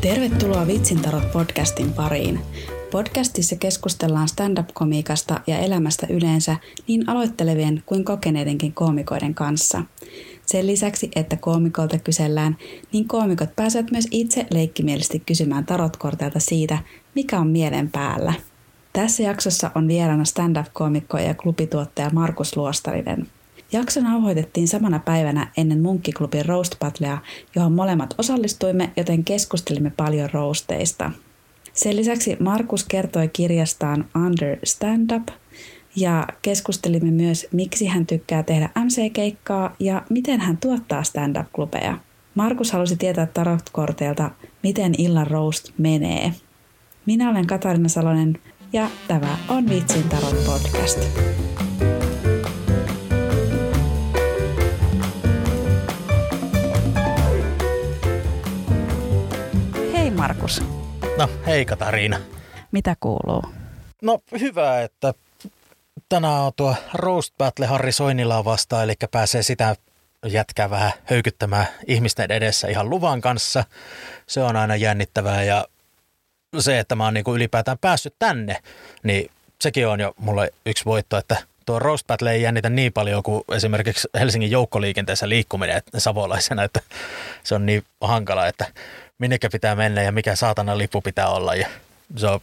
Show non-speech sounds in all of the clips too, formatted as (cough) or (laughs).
Tervetuloa Vitsintarot podcastin pariin. Podcastissa keskustellaan stand-up-komiikasta ja elämästä yleensä niin aloittelevien kuin kokeneidenkin koomikoiden kanssa. Sen lisäksi, että koomikolta kysellään, niin koomikot pääsevät myös itse leikkimielisesti kysymään tarotkorteilta siitä, mikä on mielen päällä. Tässä jaksossa on vieraana stand-up-koomikko ja klubituottaja Markus Luostarinen. Jakso nauhoitettiin samana päivänä ennen Munkkiklubin Roast Battlea, johon molemmat osallistuimme, joten keskustelimme paljon roasteista. Sen lisäksi Markus kertoi kirjastaan Under Stand Up ja keskustelimme myös, miksi hän tykkää tehdä MC-keikkaa ja miten hän tuottaa stand-up-klubeja. Markus halusi tietää tarotkorteilta, miten illan roast menee. Minä olen Katarina Salonen ja tämä on Vitsin tarot podcast. Markus. No, hei Katariina. Mitä kuuluu? No, hyvä, että tänään on tuo Roast Battle Harri Soinilaa vastaan, eli pääsee sitä jätkää vähän höykyttämään ihmisten edessä ihan luvan kanssa. Se on aina jännittävää ja se, että mä oon niinku ylipäätään päässyt tänne, niin sekin on jo mulle yksi voitto, että tuo Roast Battle ei jännitä niin paljon kuin esimerkiksi Helsingin joukkoliikenteessä liikkuminen savolaisena, että se on niin hankala, että minnekä pitää mennä ja mikä saatana lippu pitää olla ja se on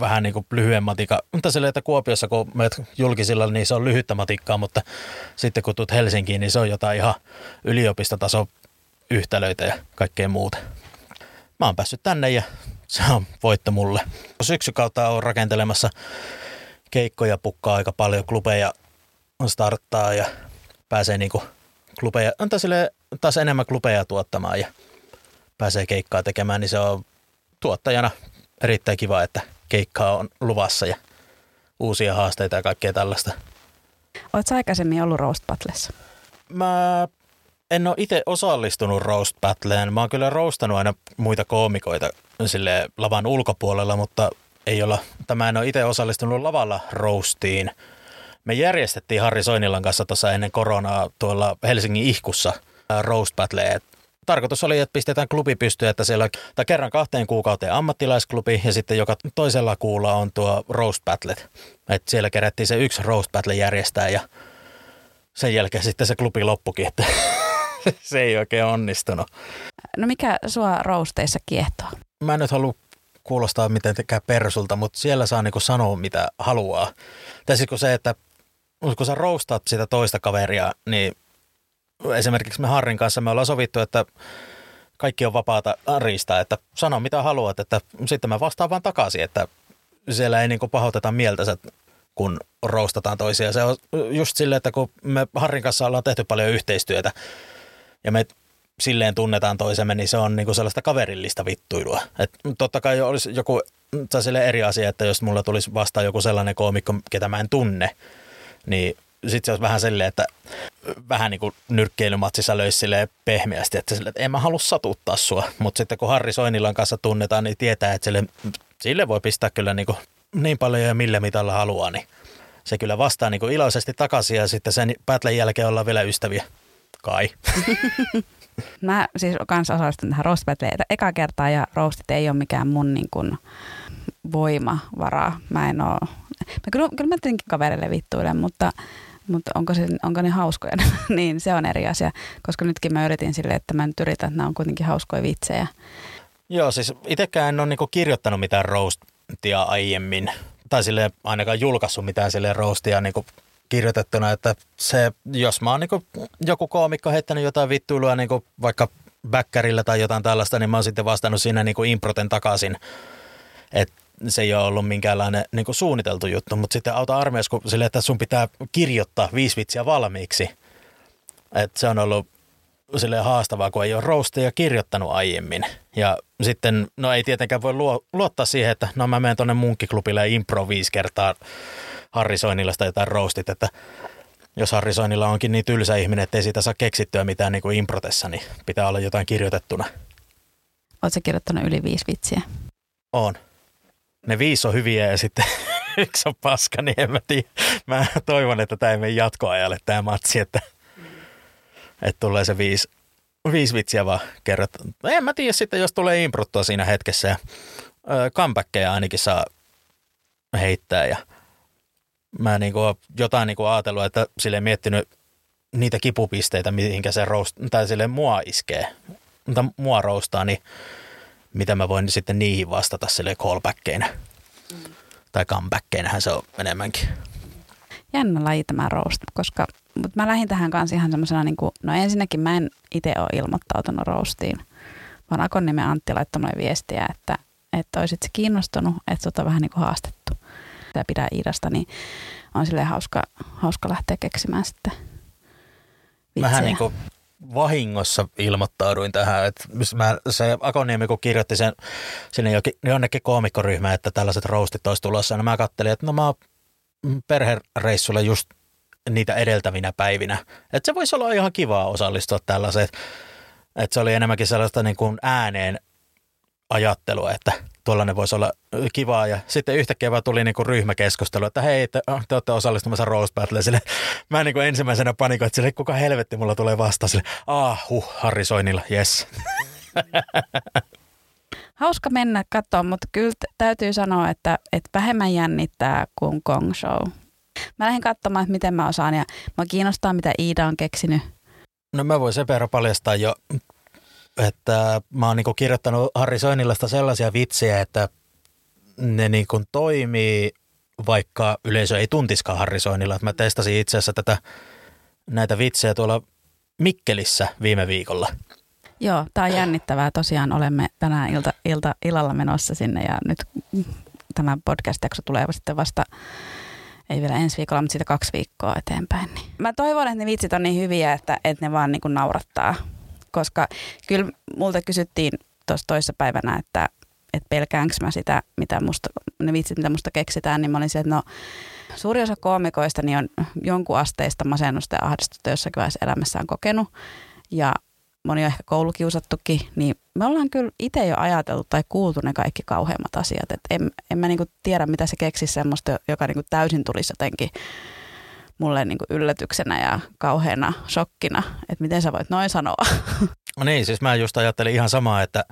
vähän niin kuin lyhyen matika. Mutta silleen, että Kuopiossa kun menet julkisilla, niin se on lyhyttä matikkaa, mutta sitten kun tulet Helsinkiin, niin se on jotain ihan yliopistotaso yhtälöitä ja kaikkea muuta. Mä oon päässyt tänne ja se on voitto mulle. Syksykautta on rakentelemassa keikkoja, pukkaa aika paljon, klubeja starttaa ja pääsee niinku klubeja, antaa sille taas enemmän klubeja tuottamaan ja pääsee keikkaa tekemään, niin se on tuottajana erittäin kiva, että keikkaa on luvassa ja uusia haasteita ja kaikkea tällaista. Oletko aikaisemmin ollut Roast Battlessa? Mä en ole itse osallistunut Roast Battleen. Mä oon kyllä roastannut aina muita koomikoita sille lavan ulkopuolella, mutta ei olla, tämä en ole itse osallistunut lavalla roastiin. Me järjestettiin Harri Soinilan kanssa tuossa ennen koronaa tuolla Helsingin ihkussa roast battle. Tarkoitus oli, että pistetään klubi pystyyn, että siellä tai kerran kahteen kuukauteen ammattilaisklubi ja sitten joka toisella kuulla on tuo roast battle. Et siellä kerättiin se yksi roast battle järjestää ja sen jälkeen sitten se klubi loppukin, että (laughs) se ei oikein onnistunut. No mikä sua roasteissa kiehtoo? Mä en nyt halua kuulostaa miten tekee persulta, mutta siellä saa niinku sanoa mitä haluaa. Tai siis kun se, että kun sä roustat sitä toista kaveria, niin esimerkiksi me Harrin kanssa me ollaan sovittu, että kaikki on vapaata riistaa, että sano mitä haluat, että sitten mä vastaan vaan takaisin, että siellä ei niinku pahoiteta mieltä, kun roustataan toisia. Se on just silleen, että kun me Harrin kanssa ollaan tehty paljon yhteistyötä ja me silleen tunnetaan toisemme, niin se on niinku sellaista kaverillista vittuilua. Et totta kai olisi joku sille eri asia, että jos mulla tulisi vastaan joku sellainen koomikko, ketä mä en tunne, niin sitten se olisi vähän silleen, että vähän niin kuin nyrkkeilymatsissa löisi silleen pehmeästi, että, sille, että en mä halua satuttaa sua. Mutta sitten kun Harri Soinilan kanssa tunnetaan, niin tietää, että sille, sille voi pistää kyllä niin, kuin niin paljon ja millä mitalla haluaa, niin se kyllä vastaa niin kuin iloisesti takaisin ja sitten sen pätlän jälkeen ollaan vielä ystäviä. Kai. (laughs) Mä siis kanssa osallistun tähän roast eka kertaa ja roastit ei ole mikään mun niin kuin voimavaraa. Mä en oo, mä kyllä, kyllä mä tietenkin kaverille vittuilen, mutta, mutta onko, se, onko ne hauskoja, (laughs) niin se on eri asia. Koska nytkin mä yritin sille, että mä nyt yritän, että nämä on kuitenkin hauskoja vitsejä. Joo, siis itsekään en ole niinku kirjoittanut mitään roastia aiemmin. Tai sille ainakaan julkaissut mitään sille roastia niinku kirjoitettuna, että se, jos mä oon niin joku koomikko heittänyt jotain vittuilua niin vaikka bäkkärillä tai jotain tällaista, niin mä oon sitten vastannut siinä niin improten takaisin. Että se ei ole ollut minkäänlainen niin suunniteltu juttu, mutta sitten auta armeijassa, kun sille, että sun pitää kirjoittaa viisi vitsiä valmiiksi. että se on ollut sille haastavaa, kun ei ole roastia kirjoittanut aiemmin. Ja sitten, no ei tietenkään voi luottaa siihen, että no mä menen tuonne munkkiklubille ja impro viisi kertaa Harri Soinilasta jotain roastit, että jos Harri Soinilla onkin niin tylsä ihminen, että ei siitä saa keksittyä mitään niin kuin improtessa, niin pitää olla jotain kirjoitettuna. Oletko kirjoittanut yli viisi vitsiä? On. Ne viisi on hyviä ja sitten (laughs) yksi on paska, niin en mä tiedä. Mä toivon, että tämä ei mene jatkoajalle tämä matsi, että, että tulee se viisi, viisi vitsiä vaan kerrot. En mä tiedä sitten, jos tulee impruttua siinä hetkessä ja comebackkejä ainakin saa heittää ja mä niinku jotain niinku ajatellut, että sille miettinyt niitä kipupisteitä, mihinkä se roast, tai sille mua iskee, mutta mua roustaa, niin mitä mä voin sitten niihin vastata sille callbackkeinä. Mm. Tai comebackkeinähän se on enemmänkin. Jännä laji tämä roast, koska mutta mä lähdin tähän kanssa ihan semmoisena, niin kuin, no ensinnäkin mä en itse ole ilmoittautunut roastiin, vaan Akonnimen Antti laittoi mulle viestiä, että, että olisit se kiinnostunut, että sut on vähän niin kuin haastettu. Ja pidä Iidasta, niin on silleen hauska, hauska lähteä keksimään sitten vitsejä. Mähän niin kuin vahingossa ilmoittauduin tähän. Että mä, se Akoniemi, kun kirjoitti sen sinne jonnekin koomikkoryhmään, että tällaiset roastit olisi tulossa, niin mä kattelin, että no mä perhereissulle just niitä edeltävinä päivinä. Että se voisi olla ihan kivaa osallistua tällaiseen. Että se oli enemmänkin sellaista niin kuin ääneen ajattelua, että tuollainen voisi olla kivaa. Ja sitten yhtäkkiä vaan tuli niinku ryhmäkeskustelu, että hei, te, te olette osallistumassa Rose Battle. Sille, (laughs) mä niinku ensimmäisenä panikoin, että sille, kuka helvetti mulla tulee vastaan. Sille, ah, huh, Harri Soinilla, yes. (laughs) Hauska mennä katsoa, mutta kyllä täytyy sanoa, että, että vähemmän jännittää kuin Kong Show. Mä lähdin katsomaan, että miten mä osaan ja mä kiinnostaa, mitä Iida on keksinyt. No mä voin sen verran paljastaa jo, että mä oon niinku kirjoittanut Harri Soinillasta sellaisia vitsejä, että ne niinku toimii, vaikka yleisö ei tuntiskaan Harri Soinilla. Mä testasin itse asiassa tätä, näitä vitsejä tuolla Mikkelissä viime viikolla. Joo, tämä on jännittävää. Tosiaan olemme tänään ilta, ilta, illalla menossa sinne ja nyt tämä podcast-jakso tulee sitten vasta ei vielä ensi viikolla, mutta siitä kaksi viikkoa eteenpäin. Niin. Mä toivon, että ne vitsit on niin hyviä, että, että ne vaan niin kuin naurattaa. Koska kyllä multa kysyttiin tuossa toisessa päivänä, että, että pelkäänkö mä sitä, mitä musta, ne vitsit, mitä musta keksitään, niin mä olin se, että no suuri osa koomikoista niin on jonkun asteista masennusta ja ahdistusta jossakin vaiheessa elämässään kokenut. Ja moni on ehkä koulukiusattukin, niin me ollaan kyllä itse jo ajateltu tai kuultu ne kaikki kauheimmat asiat. Et en, en mä niinku tiedä, mitä se keksisi semmoista, joka niinku täysin tulisi jotenkin mulle niinku yllätyksenä ja kauheana shokkina, että miten sä voit noin sanoa. (laughs) No niin, siis mä just ajattelin ihan samaa, että,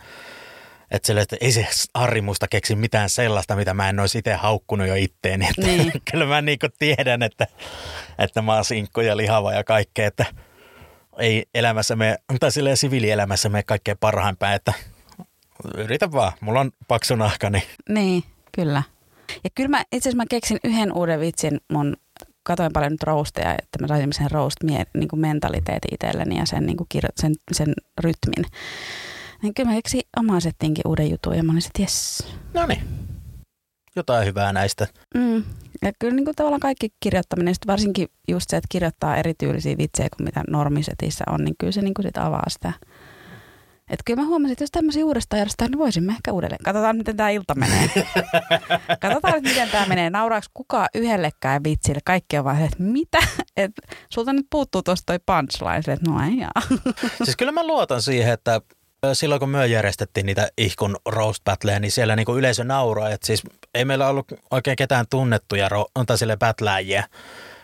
että, sille, että ei se Harri musta keksi mitään sellaista, mitä mä en olisi itse haukkunut jo itteeni. Että niin. (laughs) kyllä mä niinku tiedän, että, että mä oon sinkku ja lihava ja kaikkea, että – ei elämässämme, tai silleen siviilielämässämme kaikkein parhaimpään, että yritä vaan, mulla on paksu nahka. Niin, niin kyllä. Ja kyllä mä itse asiassa mä keksin yhden uuden vitsin mun katoin paljon nyt roasteja, että mä saisin sen roast niin kuin mentaliteetin itselleni ja sen, niin kuin kirjo, sen, sen rytmin. Niin kyllä mä keksin omaa settiinkin uuden jutun ja mä olin että jes. No niin, jotain hyvää näistä. Mm. Ja kyllä niin kuin tavallaan kaikki kirjoittaminen, varsinkin just se, että kirjoittaa erityylisiä vitsejä kuin mitä normisetissä on, niin kyllä se niin kuin sit avaa sitä. Että kyllä mä huomasin, että jos tämmöisiä uudestaan järjestetään, niin voisimme ehkä uudelleen. Katsotaan, miten tämä ilta menee. (laughs) Katsotaan, miten tämä menee. Nauraako kukaan yhdellekään vitsille? Kaikki on vaan, että mitä? Et, sulta nyt puuttuu tuosta toi punchline. Että no ei jaa. (laughs) siis kyllä mä luotan siihen, että silloin kun me järjestettiin niitä ihkun roast battleja, niin siellä niinku yleisö nauraa. Et siis ei meillä ollut oikein ketään tunnettuja ro- tai sille battleajia.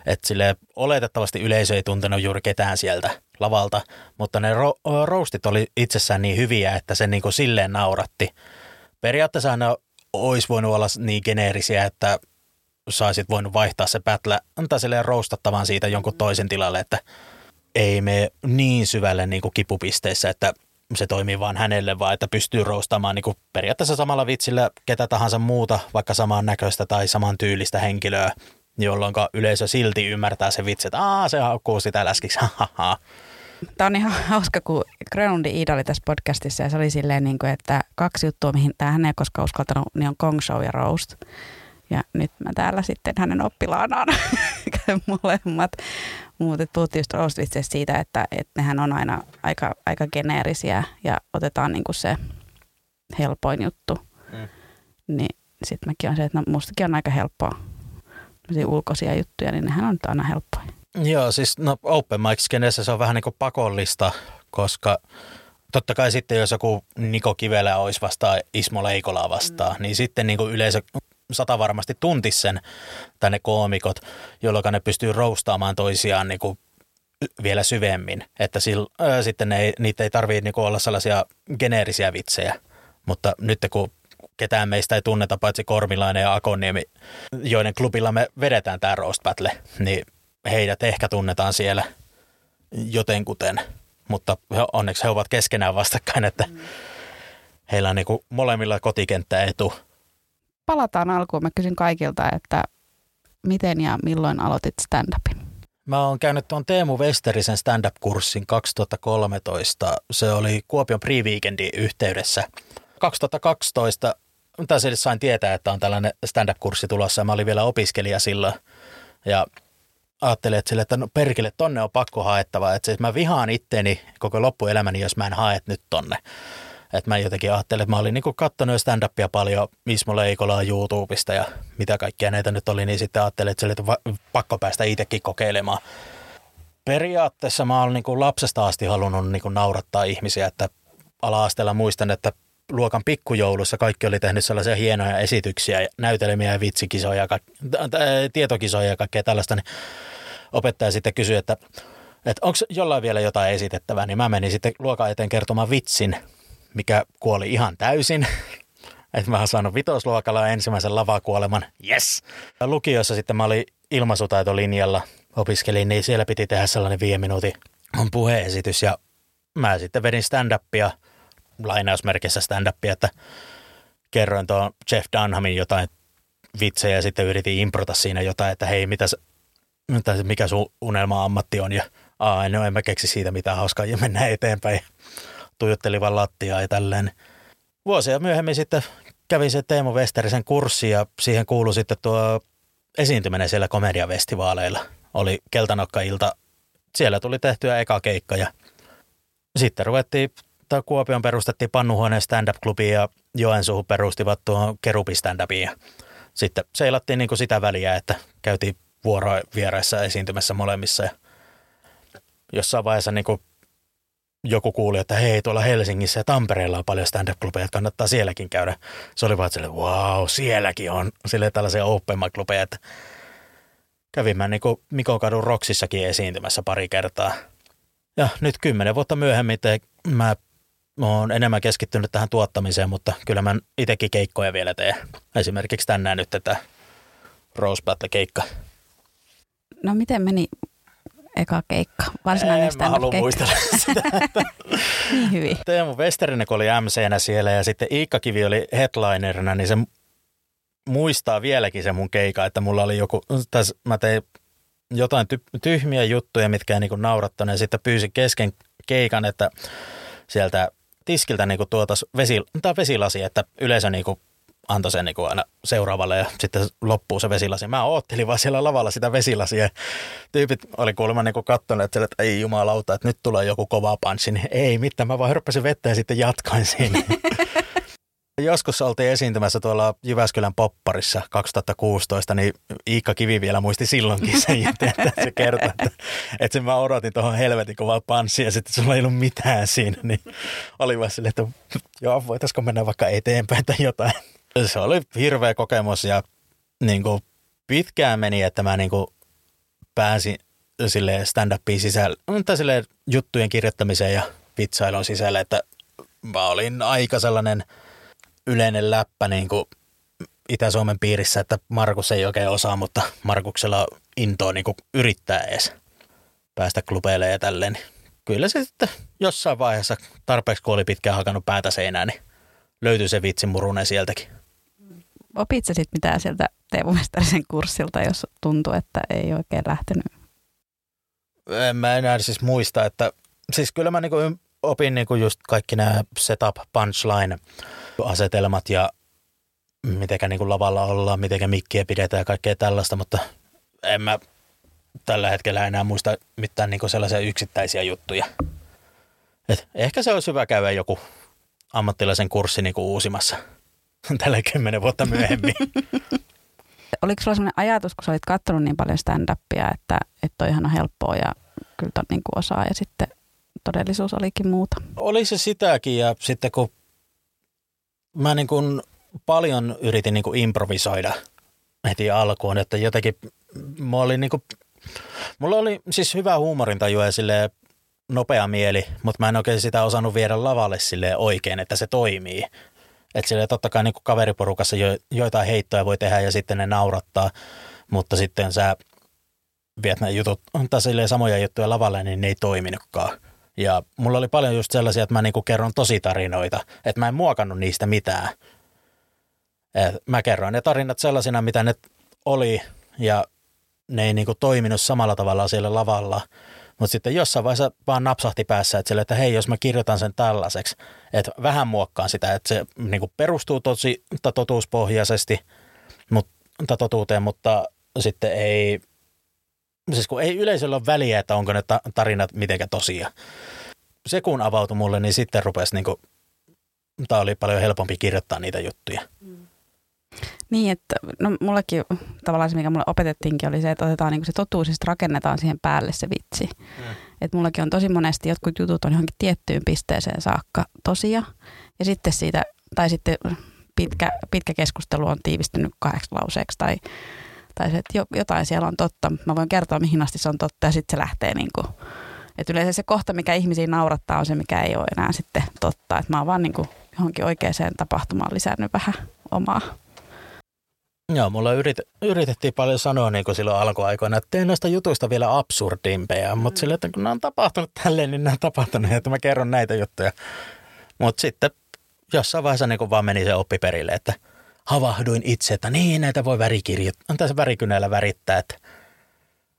Että sille oletettavasti yleisö ei tuntenut juuri ketään sieltä lavalta, mutta ne ro- roastit oli itsessään niin hyviä, että se niinku silleen nauratti. Periaatteessa ne olisi voinut olla niin geneerisiä, että saisit voinut vaihtaa se battle, antaa silleen roastattavan siitä jonkun toisen tilalle, että ei me niin syvälle niin kuin kipupisteissä, että se toimii vaan hänelle, vaan että pystyy roustamaan niin kuin periaatteessa samalla vitsillä ketä tahansa muuta, vaikka saman näköistä tai saman tyylistä henkilöä, jolloin yleisö silti ymmärtää se vitsi, että Aa, se haukkuu sitä läskiksi, (laughs) Tämä on ihan hauska, kun Grönundi Iida oli tässä podcastissa ja se oli silleen, niin kuin, että kaksi juttua, mihin tämä hän ei koskaan uskaltanut, niin on Kong Show ja Roast. Ja nyt mä täällä sitten hänen oppilaanaan (laughs) käyn molemmat. Mutta puhuttiin just roastvitseistä siitä, että, että nehän on aina aika, aika geneerisiä ja otetaan niinku se helpoin juttu. Mm. Niin sitten mäkin on se, että no, mustakin on aika helppoa. ulkoisia juttuja, niin nehän on aina helppoja. Joo, siis no open mic skenessä se on vähän niin kuin pakollista, koska totta kai sitten jos joku Niko Kivelä olisi vastaan Ismo Leikolaa vastaan, mm. niin sitten niin kuin yleisö sata varmasti tuntisi sen tänne koomikot, jolloin ne pystyy roustaamaan toisiaan niin kuin vielä syvemmin, että sil, ää, sitten ne ei, niitä ei tarvitse niin olla sellaisia geneerisiä vitsejä, mutta nyt kun ketään meistä ei tunneta paitsi Kormilainen ja Akoniemi, joiden klubilla me vedetään tämä Roast Battle, niin heidät ehkä tunnetaan siellä jotenkuten, mutta he, onneksi he ovat keskenään vastakkain, että mm. heillä on niin kuin molemmilla kotikenttäetu. Palataan alkuun. Mä kysyn kaikilta, että miten ja milloin aloitit stand-upin? Mä oon käynyt tuon Teemu Westerisen stand-up-kurssin 2013. Se oli Kuopion Pre-Weekendin yhteydessä. 2012 tai sain tietää, että on tällainen stand-up-kurssi tulossa. Mä olin vielä opiskelija silloin. Ja ajattelin, että, sille, että no perkele, tonne on pakko haettava. Että siis mä vihaan itteni koko loppuelämäni, jos mä en hae nyt tonne. Että mä jotenkin ajattelin, että mä olin niinku katsonut stand-upia paljon Ismo Leikolaa YouTubesta ja mitä kaikkea näitä nyt oli, niin sitten ajattelin, että, sille, että pakko päästä itsekin kokeilemaan. Periaatteessa mä olen niinku lapsesta asti halunnut niinku naurattaa ihmisiä, että ala-asteella muistan, että luokan pikkujoulussa kaikki oli tehnyt sellaisia hienoja esityksiä, näytelmiä ja vitsikisoja, tietokisoja ja kaikkea tällaista, niin opettaja sitten kysyi, että, että onko jollain vielä jotain esitettävää, niin mä menin sitten luokan eteen kertomaan vitsin, mikä kuoli ihan täysin. (laughs) Että mä oon saanut vitosluokalla ensimmäisen lavakuoleman. Yes! Ja lukiossa sitten mä olin ilmaisutaitolinjalla, opiskelin, niin siellä piti tehdä sellainen viiden minuutin puheesitys ja mä sitten vedin stand-upia – lainausmerkissä stand-upia, että kerroin tuon Jeff Dunhamin jotain vitsejä ja sitten yritin improta siinä jotain, että hei, mitä, mitä mikä sun unelma-ammatti on ja aa, no en mä keksi siitä mitään hauskaa ja mennään eteenpäin. Tuijottelin vaan lattiaa ja tälleen. Vuosia myöhemmin sitten kävin se Teemu Westerisen kurssi ja siihen kuului sitten tuo esiintyminen siellä komediafestivaaleilla. Oli Keltanokka-ilta. Siellä tuli tehtyä eka keikka ja sitten ruvettiin tai Kuopion perustettiin Pannuhuoneen stand-up-klubi ja Joensuuhun perustivat tuohon Kerupi stand sitten seilattiin niin kuin sitä väliä, että käytiin vuoroa vieraissa esiintymässä molemmissa ja jossain vaiheessa niin kuin joku kuuli, että hei, tuolla Helsingissä ja Tampereella on paljon stand-up-klubeja, että kannattaa sielläkin käydä. Se oli vaan, että wow, sielläkin on sille tällaisia open klubeja että kävin mä niin Mikokadun Roksissakin esiintymässä pari kertaa. Ja nyt kymmenen vuotta myöhemmin te, mä mä oon enemmän keskittynyt tähän tuottamiseen, mutta kyllä mä itsekin keikkoja vielä teen. Esimerkiksi tänään nyt tätä Rose Battle-keikka. No miten meni eka keikka? Varsinainen en, mä haluan muistella (laughs) sitä. niin hyvin. Teemu Westerinen oli MC-nä siellä ja sitten Iikka Kivi oli headlinerina, niin se muistaa vieläkin se mun keika, että mulla oli joku, tässä mä tein jotain tyhmiä juttuja, mitkä ei niinku naurattanut ja sitten pyysin kesken keikan, että sieltä tiskiltä niin tuota vesi, vesilasi, että yleisö niin kuin antoi sen niin kuin aina seuraavalle ja sitten loppuu se vesilasi. Mä oottelin vaan siellä lavalla sitä vesilasia. Tyypit oli kuulemma niin katsonut, että, että ei jumalauta, että nyt tulee joku kova punchi. Niin ei mitään, mä vaan hörppäsin vettä ja sitten jatkoin siinä. (laughs) Joskus oltiin esiintymässä tuolla Jyväskylän popparissa 2016, niin Iikka Kivi vielä muisti silloinkin sen, että se kertoi, että, että sen mä odotin tuohon helvetin kovaa panssia ja sitten sulla ei ollut mitään siinä, niin oli vaan silleen, että joo, voitaisiko mennä vaikka eteenpäin tai jotain. Se oli hirveä kokemus ja niin kuin pitkään meni, että mä niin kuin pääsin sille stand-upiin sisälle, tai sille juttujen kirjoittamiseen ja vitsailun sisälle, että mä olin aika sellainen – yleinen läppä niin kuin Itä-Suomen piirissä, että Markus ei oikein osaa, mutta Markuksella on intoa niin kuin yrittää edes päästä klubeille ja tälleen. Kyllä se sitten jossain vaiheessa, tarpeeksi kun oli pitkään hakannut päätä seinään, niin löytyi se vitsin sieltäkin. Opit sä sitten mitään sieltä Teemu kurssilta, jos tuntuu, että ei oikein lähtenyt? En mä enää siis muista, että siis kyllä mä niinku opin niinku just kaikki nämä setup, punchline, asetelmat ja mitenkä niin kuin lavalla ollaan, mitenkä mikkiä pidetään ja kaikkea tällaista, mutta en mä tällä hetkellä enää muista mitään niin kuin sellaisia yksittäisiä juttuja. Et ehkä se olisi hyvä käydä joku ammattilaisen kurssi niin kuin uusimassa (laughs) tällä kymmenen vuotta myöhemmin. (laughs) Oliko sulla sellainen ajatus, kun sä olit katsonut niin paljon stand-upia, että, että on ihan helppoa ja kyllä niin kuin osaa ja sitten todellisuus olikin muuta? Oli se sitäkin ja sitten kun mä niin kuin paljon yritin niin kuin improvisoida heti alkuun, että jotenkin mä olin niin kuin Mulla oli siis hyvä huumorintaju ja silleen nopea mieli, mutta mä en oikein sitä osannut viedä lavalle sille oikein, että se toimii. Että sille totta kai niin kuin kaveriporukassa jo, joitain heittoja voi tehdä ja sitten ne naurattaa, mutta sitten sä viet ne jutut, tai silleen samoja juttuja lavalle, niin ne ei toiminutkaan. Ja mulla oli paljon just sellaisia, että mä niinku kerron tosi tarinoita, että mä en muokannut niistä mitään. Et mä kerroin ne tarinat sellaisina, mitä ne oli, ja ne ei niinku toiminut samalla tavalla siellä lavalla. Mutta sitten jossain vaiheessa vaan napsahti päässä, että, sille, että hei, jos mä kirjoitan sen tällaiseksi, että vähän muokkaan sitä, että se niinku perustuu tosi totuuspohjaisesti mutta, totuuteen, mutta sitten ei, siis kun ei yleisöllä ole väliä, että onko ne tarinat mitenkä tosia. Se kun avautui mulle, niin sitten rupesi niin kuin, tämä oli paljon helpompi kirjoittaa niitä juttuja. Mm. Niin, että no mullekin tavallaan se, mikä mulle opetettiinkin, oli se, että otetaan niin se totuus ja rakennetaan siihen päälle se vitsi. Mm. Että mullakin on tosi monesti jotkut jutut on johonkin tiettyyn pisteeseen saakka tosia. Ja sitten siitä, tai sitten pitkä, pitkä keskustelu on tiivistynyt kahdeksi lauseeksi tai, tai se, että jotain siellä on totta. Mä voin kertoa, mihin asti se on totta ja sitten se lähtee niin kuin, että yleensä se kohta, mikä ihmisiä naurattaa, on se, mikä ei ole enää sitten totta. Että mä oon vaan niin kuin johonkin oikeaan tapahtumaan lisännyt vähän omaa Joo, mulla yrit, yritettiin paljon sanoa niin kuin silloin alkuaikoina, että teen näistä jutuista vielä absurdimpeja, mm. mutta sille, että kun nämä on tapahtunut tälleen, niin nämä on tapahtunut, että mä kerron näitä juttuja. Mutta sitten jossain vaiheessa niin kuin vaan meni se oppi perille, että havahduin itse, että niin näitä voi värikirjoittaa, on tässä värikynällä värittää, että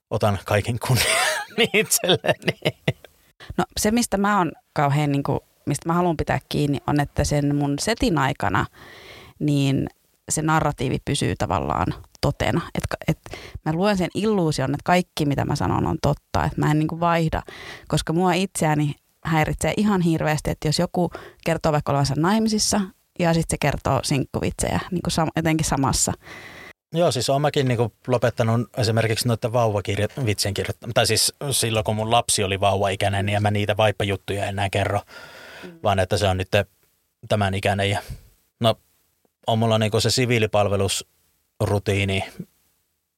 otan kaiken kunnian (laughs) itselleni. No se, mistä mä oon kauhean, niin kuin, mistä mä haluan pitää kiinni, on, että sen mun setin aikana, niin – se narratiivi pysyy tavallaan totena. Että et mä luen sen illuusion, että kaikki mitä mä sanon on totta, että mä en niinku vaihda, koska mua itseäni häiritsee ihan hirveästi, että jos joku kertoo vaikka olevansa naimisissa ja sitten se kertoo sinkkuvitsejä niin kuin sam- jotenkin samassa. Joo, siis olen mäkin niin lopettanut esimerkiksi noita vauvavitsien kirjoittamista. Tai siis silloin, kun mun lapsi oli vauvaikäinen, niin mä niitä vaippajuttuja enää kerro, mm. vaan että se on nyt tämän ikäinen. Ja no on mulla niinku se siviilipalvelusrutiini,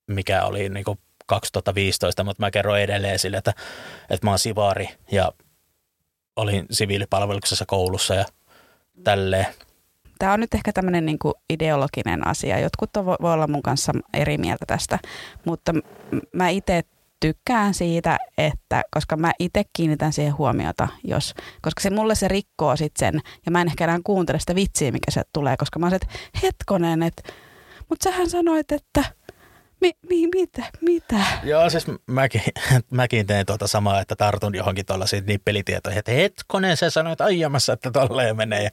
mikä oli niinku 2015, mutta mä kerron edelleen sille, että, että mä oon sivaari ja olin siviilipalveluksessa koulussa ja tälleen. Tämä on nyt ehkä tämmöinen niin ideologinen asia. Jotkut on, voi olla mun kanssa eri mieltä tästä, mutta mä itse tykkään siitä, että koska mä itse kiinnitän siihen huomiota, jos, koska se mulle se rikkoo sit sen, ja mä en ehkä enää kuuntele sitä vitsiä, mikä se tulee, koska mä oon että hetkonen, että, mutta sähän sanoit, että mi, mi, mitä, mitä? Joo, siis mäkin, (laughs) mäkin teen tuota samaa, että tartun johonkin tuollaisiin niin pelitietoihin, että hetkonen, sä sanoit aiemmassa, että tolleen menee.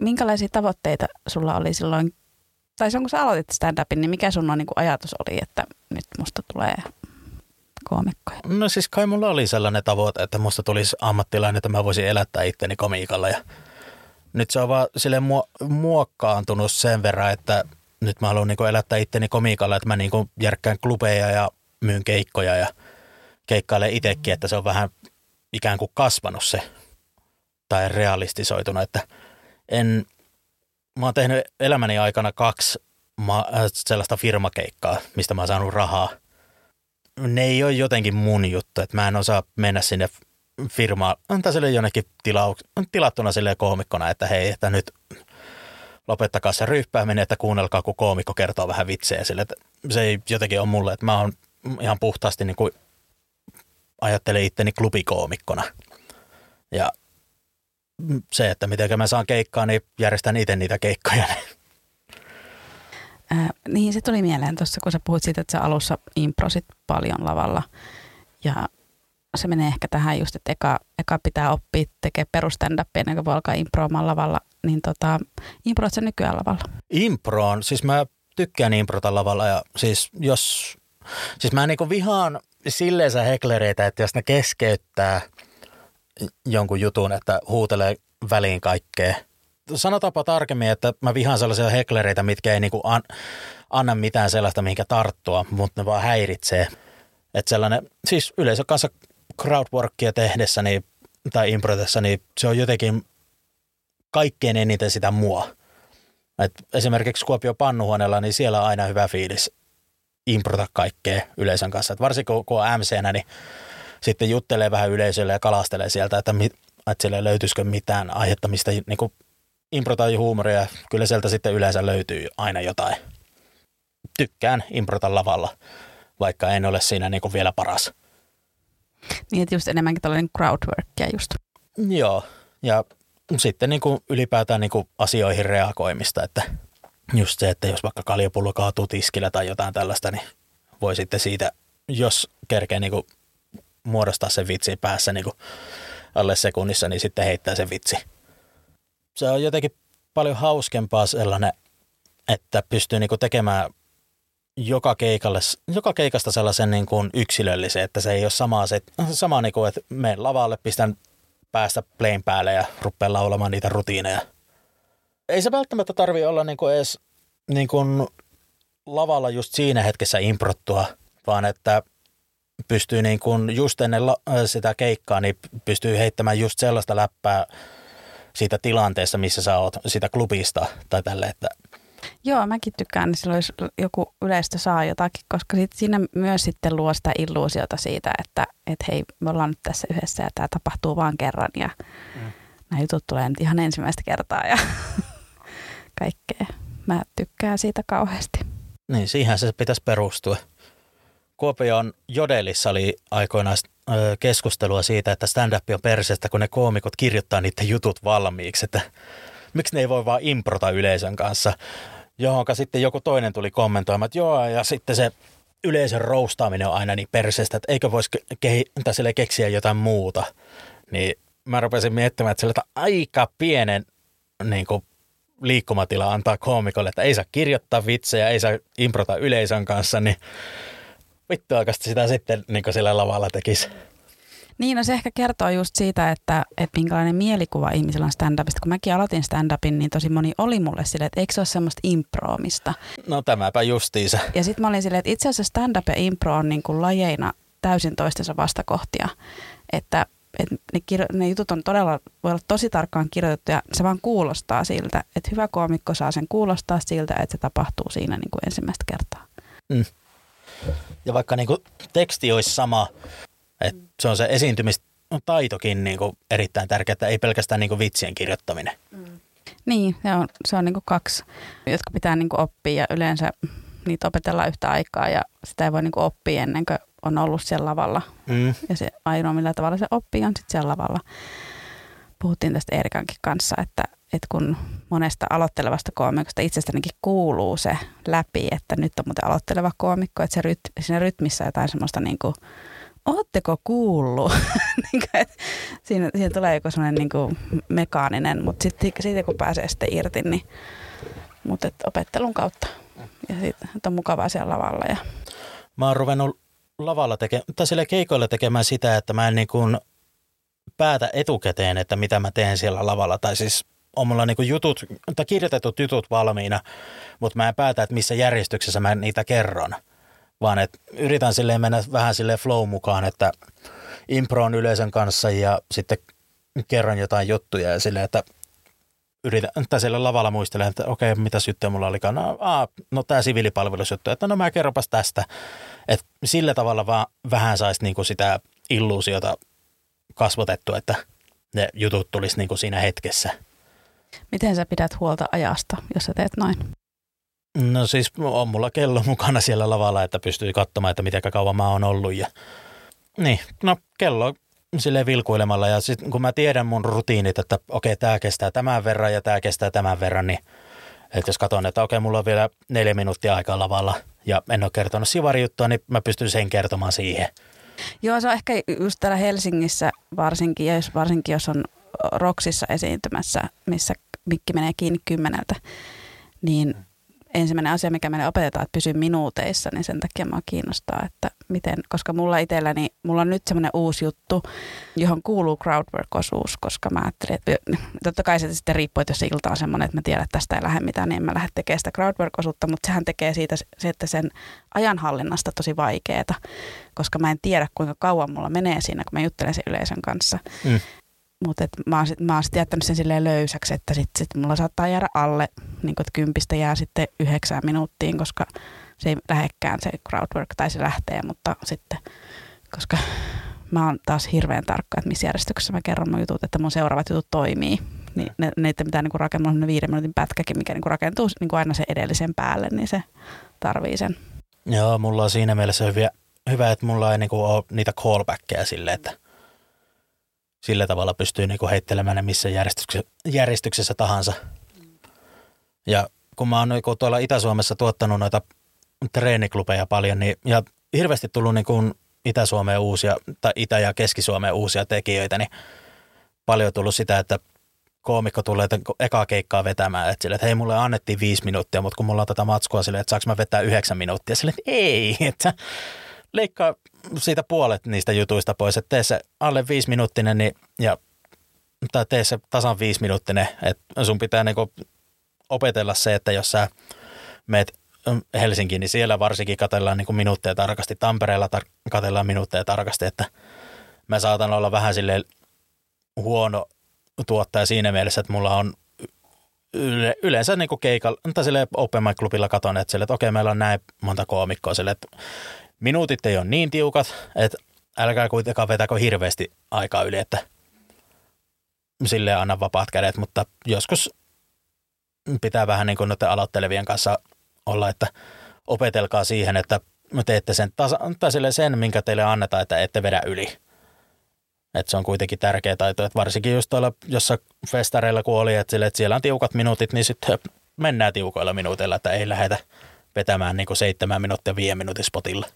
Minkälaisia tavoitteita sulla oli silloin tai kun sä aloitit stand-upin, niin mikä sun on, niin kuin ajatus oli, että nyt musta tulee koomikkoja? No siis kai mulla oli sellainen tavoite, että musta tulisi ammattilainen, että mä voisin elättää itteni komiikalla ja nyt se on vaan sille muokkaantunut sen verran, että nyt mä haluan niin elättää itteni komiikalla, että mä niin järkkään klubeja ja myyn keikkoja ja keikkailen itsekin, että se on vähän ikään kuin kasvanut se tai realistisoitunut, että en, mä oon tehnyt elämäni aikana kaksi ma- äh, sellaista firmakeikkaa, mistä mä oon saanut rahaa. Ne ei ole jotenkin mun juttu, että mä en osaa mennä sinne firmaan, antaa sille jonnekin tilau- tilattuna sille koomikkona, että hei, että nyt lopettakaa se ryyppääminen, että kuunnelkaa, kun koomikko kertoo vähän vitsejä sille, että se ei jotenkin ole mulle, että mä oon ihan puhtaasti niin kuin ajattelen itteni klubikoomikkona. Ja se, että miten mä saan keikkaa, niin järjestän itse niitä keikkoja. Äh, niin se tuli mieleen tuossa, kun sä puhut siitä, että sä alussa improsit paljon lavalla. Ja se menee ehkä tähän just, että eka, eka pitää oppia tekemään perustandappia ennen kuin voi alkaa improamaan lavalla. Niin tota, improat sä nykyään lavalla? Improon, siis mä tykkään improta lavalla ja siis jos, siis mä niinku vihaan silleensä heklereitä, että jos ne keskeyttää – jonkun jutun, että huutelee väliin kaikkea. Sanotaanpa tarkemmin, että mä vihaan sellaisia heklereitä, mitkä ei niinku an, anna mitään sellaista, mihinkä tarttua, mutta ne vaan häiritsee. Että sellainen, siis yleisö kanssa crowdworkia tehdessä niin, tai improtessa, niin se on jotenkin kaikkein eniten sitä mua. Et esimerkiksi Kuopio Pannuhuoneella, niin siellä on aina hyvä fiilis improta kaikkea yleisön kanssa. Et varsinkin kun on mc niin sitten juttelee vähän yleisölle ja kalastelee sieltä, että, että siellä löytyisikö mitään aihetta, mistä niin kuin improta huumoria. Kyllä sieltä sitten yleensä löytyy aina jotain. Tykkään improta lavalla, vaikka en ole siinä niin vielä paras. Niin, että just enemmänkin tällainen crowdworkia just. Joo, ja sitten niin kuin ylipäätään niin kuin asioihin reagoimista, että just se, että jos vaikka kaljapullo kaatuu tiskillä tai jotain tällaista, niin voi sitten siitä, jos kerkee niin kuin muodostaa sen vitsi päässä niin kuin alle sekunnissa, niin sitten heittää sen vitsi. Se on jotenkin paljon hauskempaa sellainen, että pystyy niin kuin tekemään joka, keikalle, joka keikasta sellaisen niin kuin yksilöllisen, että se ei ole sama, se, sama niin kuin, että menen lavalle, pistän päästä plain päälle ja rupean laulamaan niitä rutiineja. Ei se välttämättä tarvi olla niin kuin edes niin kuin lavalla just siinä hetkessä improttua, vaan että pystyy niin kuin just ennen sitä keikkaa, niin pystyy heittämään just sellaista läppää siitä tilanteessa, missä sä oot, sitä klubista tai tälle, että Joo, mäkin tykkään, niin silloin jos joku yleistä saa jotakin, koska sit siinä myös sitten luo sitä illuusiota siitä, että et hei, me ollaan nyt tässä yhdessä ja tämä tapahtuu vaan kerran ja mm. nämä jutut tulee nyt ihan ensimmäistä kertaa ja (laughs) kaikkea. Mä tykkään siitä kauheasti. Niin, siihen se pitäisi perustua. Kuopion Jodelissa oli aikoinaan keskustelua siitä, että stand-up on perseestä, kun ne koomikot kirjoittaa niiden jutut valmiiksi, että miksi ne ei voi vaan improta yleisön kanssa, johonka sitten joku toinen tuli kommentoimaan, että joo, ja sitten se yleisön roustaaminen on aina niin perseestä, että eikö voisi ke- keksiä jotain muuta. Niin mä rupesin miettimään, että sillä aika pienen niin kuin, liikkumatila antaa koomikolle, että ei saa kirjoittaa vitsejä, ei saa improta yleisön kanssa, niin vittu sitä sitten niin sillä lavalla tekisi. Niin, no se ehkä kertoo just siitä, että, että minkälainen mielikuva ihmisellä on stand-upista. Kun mäkin aloitin stand-upin, niin tosi moni oli mulle silleen, että eikö se ole semmoista improomista. No tämäpä justiinsa. Ja sitten mä olin silleen, että itse asiassa stand-up ja impro on niin kuin lajeina täysin toistensa vastakohtia. Että että ne, kirjo- ne jutut on todella, voi olla tosi tarkkaan kirjoitettu ja se vaan kuulostaa siltä, että hyvä koomikko saa sen kuulostaa siltä, että se tapahtuu siinä niin kuin ensimmäistä kertaa. Mm. Ja vaikka niin kuin teksti olisi sama, et se on se esiintymistaitokin niin kuin erittäin tärkeää, ei pelkästään niin kuin vitsien kirjoittaminen. Mm. Niin, se on, se on niin kuin kaksi, jotka pitää niin kuin oppia ja yleensä niitä opetellaan yhtä aikaa ja sitä ei voi niin kuin oppia ennen kuin on ollut siellä lavalla. Mm. Ja se ainoa millä tavalla se oppii on sitten siellä lavalla. Puhuttiin tästä Erikankin kanssa, että, että kun monesta aloittelevasta koomikosta itsestänikin kuuluu se läpi, että nyt on muuten aloitteleva koomikko, että se ryt, siinä rytmissä jotain semmoista niin kuin ootteko kuullut? (laughs) Niin siinä, siinä tulee joku semmoinen niin mekaaninen, mutta sitten siitä kun pääsee sitten irti, niin mutta opettelun kautta. Ja että on mukavaa siellä lavalla. Ja. Mä oon ruvennut lavalla tekemään, tai sille keikoilla tekemään sitä, että mä en niin kuin päätä etukäteen, että mitä mä teen siellä lavalla. Tai siis on mulla niin kuin jutut, tai kirjoitetut jutut valmiina, mutta mä en päätä, että missä järjestyksessä mä niitä kerron – vaan että yritän silleen mennä vähän sille flow mukaan, että improon yleisön kanssa ja sitten kerron jotain juttuja ja silleen, että yritän, tai siellä lavalla muistelen, että okei, mitä juttuja mulla olikaan. No, no tämä siviilipalvelusjuttu, että no mä kerropas tästä. Että sillä tavalla vaan vähän saisi niinku sitä illuusiota kasvatettua, että ne jutut tulisi niinku siinä hetkessä. Miten sä pidät huolta ajasta, jos sä teet noin? No siis on mulla kello mukana siellä lavalla, että pystyy katsomaan, että miten kauan mä oon ollut. Ja... Niin, no kello sille vilkuilemalla ja sitten kun mä tiedän mun rutiinit, että okei, tämä kestää tämän verran ja tämä kestää tämän verran, niin että jos katson, että okei, mulla on vielä neljä minuuttia aikaa lavalla ja en ole kertonut sivarijuttua, niin mä pystyn sen kertomaan siihen. Joo, se on ehkä just täällä Helsingissä varsinkin, ja jos, varsinkin jos on Roksissa esiintymässä, missä mikki menee kiinni kymmeneltä, niin ensimmäinen asia, mikä meille opetetaan, että pysy minuuteissa, niin sen takia mua kiinnostaa, että miten, koska mulla itselläni, mulla on nyt semmoinen uusi juttu, johon kuuluu crowdwork-osuus, koska mä ajattelin, että totta kai se sitten riippuu, että jos se ilta on semmoinen, että mä tiedän, että tästä ei lähde mitään, niin en mä lähde tekemään sitä crowdwork-osuutta, mutta sehän tekee siitä se, että sen ajanhallinnasta tosi vaikeeta, koska mä en tiedä, kuinka kauan mulla menee siinä, kun mä juttelen sen yleisön kanssa. Mm. Mutta mä oon sit jättänyt sen silleen löysäksi, että sitten sit mulla saattaa jäädä alle, niin että kympistä jää sitten yhdeksään minuuttiin, koska se ei lähekkään se crowdwork tai se lähtee, mutta sitten, koska mä oon taas hirveän tarkka, että missä järjestyksessä mä kerron mun jutut, että mun seuraavat jutut toimii. Niin ne, ne pitää niinku rakentaa viiden minuutin pätkäkin, mikä niinku rakentuu niinku aina se edellisen päälle, niin se tarvii sen. Joo, mulla on siinä mielessä hyvä, hyvä että mulla ei niinku ole niitä callbackkejä sille, että sillä tavalla pystyy niinku heittelemään ne missä järjestyksessä, järjestyksessä tahansa. Ja kun mä oon niinku tuolla Itä-Suomessa tuottanut noita treeniklubeja paljon, niin ja hirveästi tullut niinku Itä-Suomeen uusia, tai Itä- ja Keski-Suomeen uusia tekijöitä, niin paljon tullut sitä, että koomikko tulee ekaa keikkaa vetämään, että, sille, että hei, mulle annettiin viisi minuuttia, mutta kun mulla on tätä matskua silleen, että saanko mä vetää yhdeksän minuuttia, sille, että ei, (laughs) että leikkaa siitä puolet niistä jutuista pois, että tee se alle viisi minuuttinen niin, ja, tai tee se tasan viisi minuuttinen, että sun pitää niinku opetella se, että jos sä meet Helsinkiin, niin siellä varsinkin katellaan niin minuutteja tarkasti. Tampereella tar- katellaan minuutteja tarkasti, että mä saatan olla vähän sille huono tuottaja siinä mielessä, että mulla on yle, yleensä niin kuin keikalla, tai sille Open Mic Clubilla katon, että, sille, että okei, meillä on näin monta koomikkoa, sille, että minuutit ei ole niin tiukat, että älkää kuitenkaan vetäkö hirveästi aikaa yli, että sille anna vapaat kädet, mutta joskus pitää vähän niin kuin noiden aloittelevien kanssa olla, että opetelkaa siihen, että teette sen, tasa, sen, minkä teille annetaan, että ette vedä yli. Että se on kuitenkin tärkeä taito, että varsinkin just tuolla jossa festareilla kun oli, että, sille, että siellä on tiukat minuutit, niin sitten mennään tiukoilla minuutilla, että ei lähdetä vetämään niin kuin seitsemän minuuttia viiden minuutin spotilla.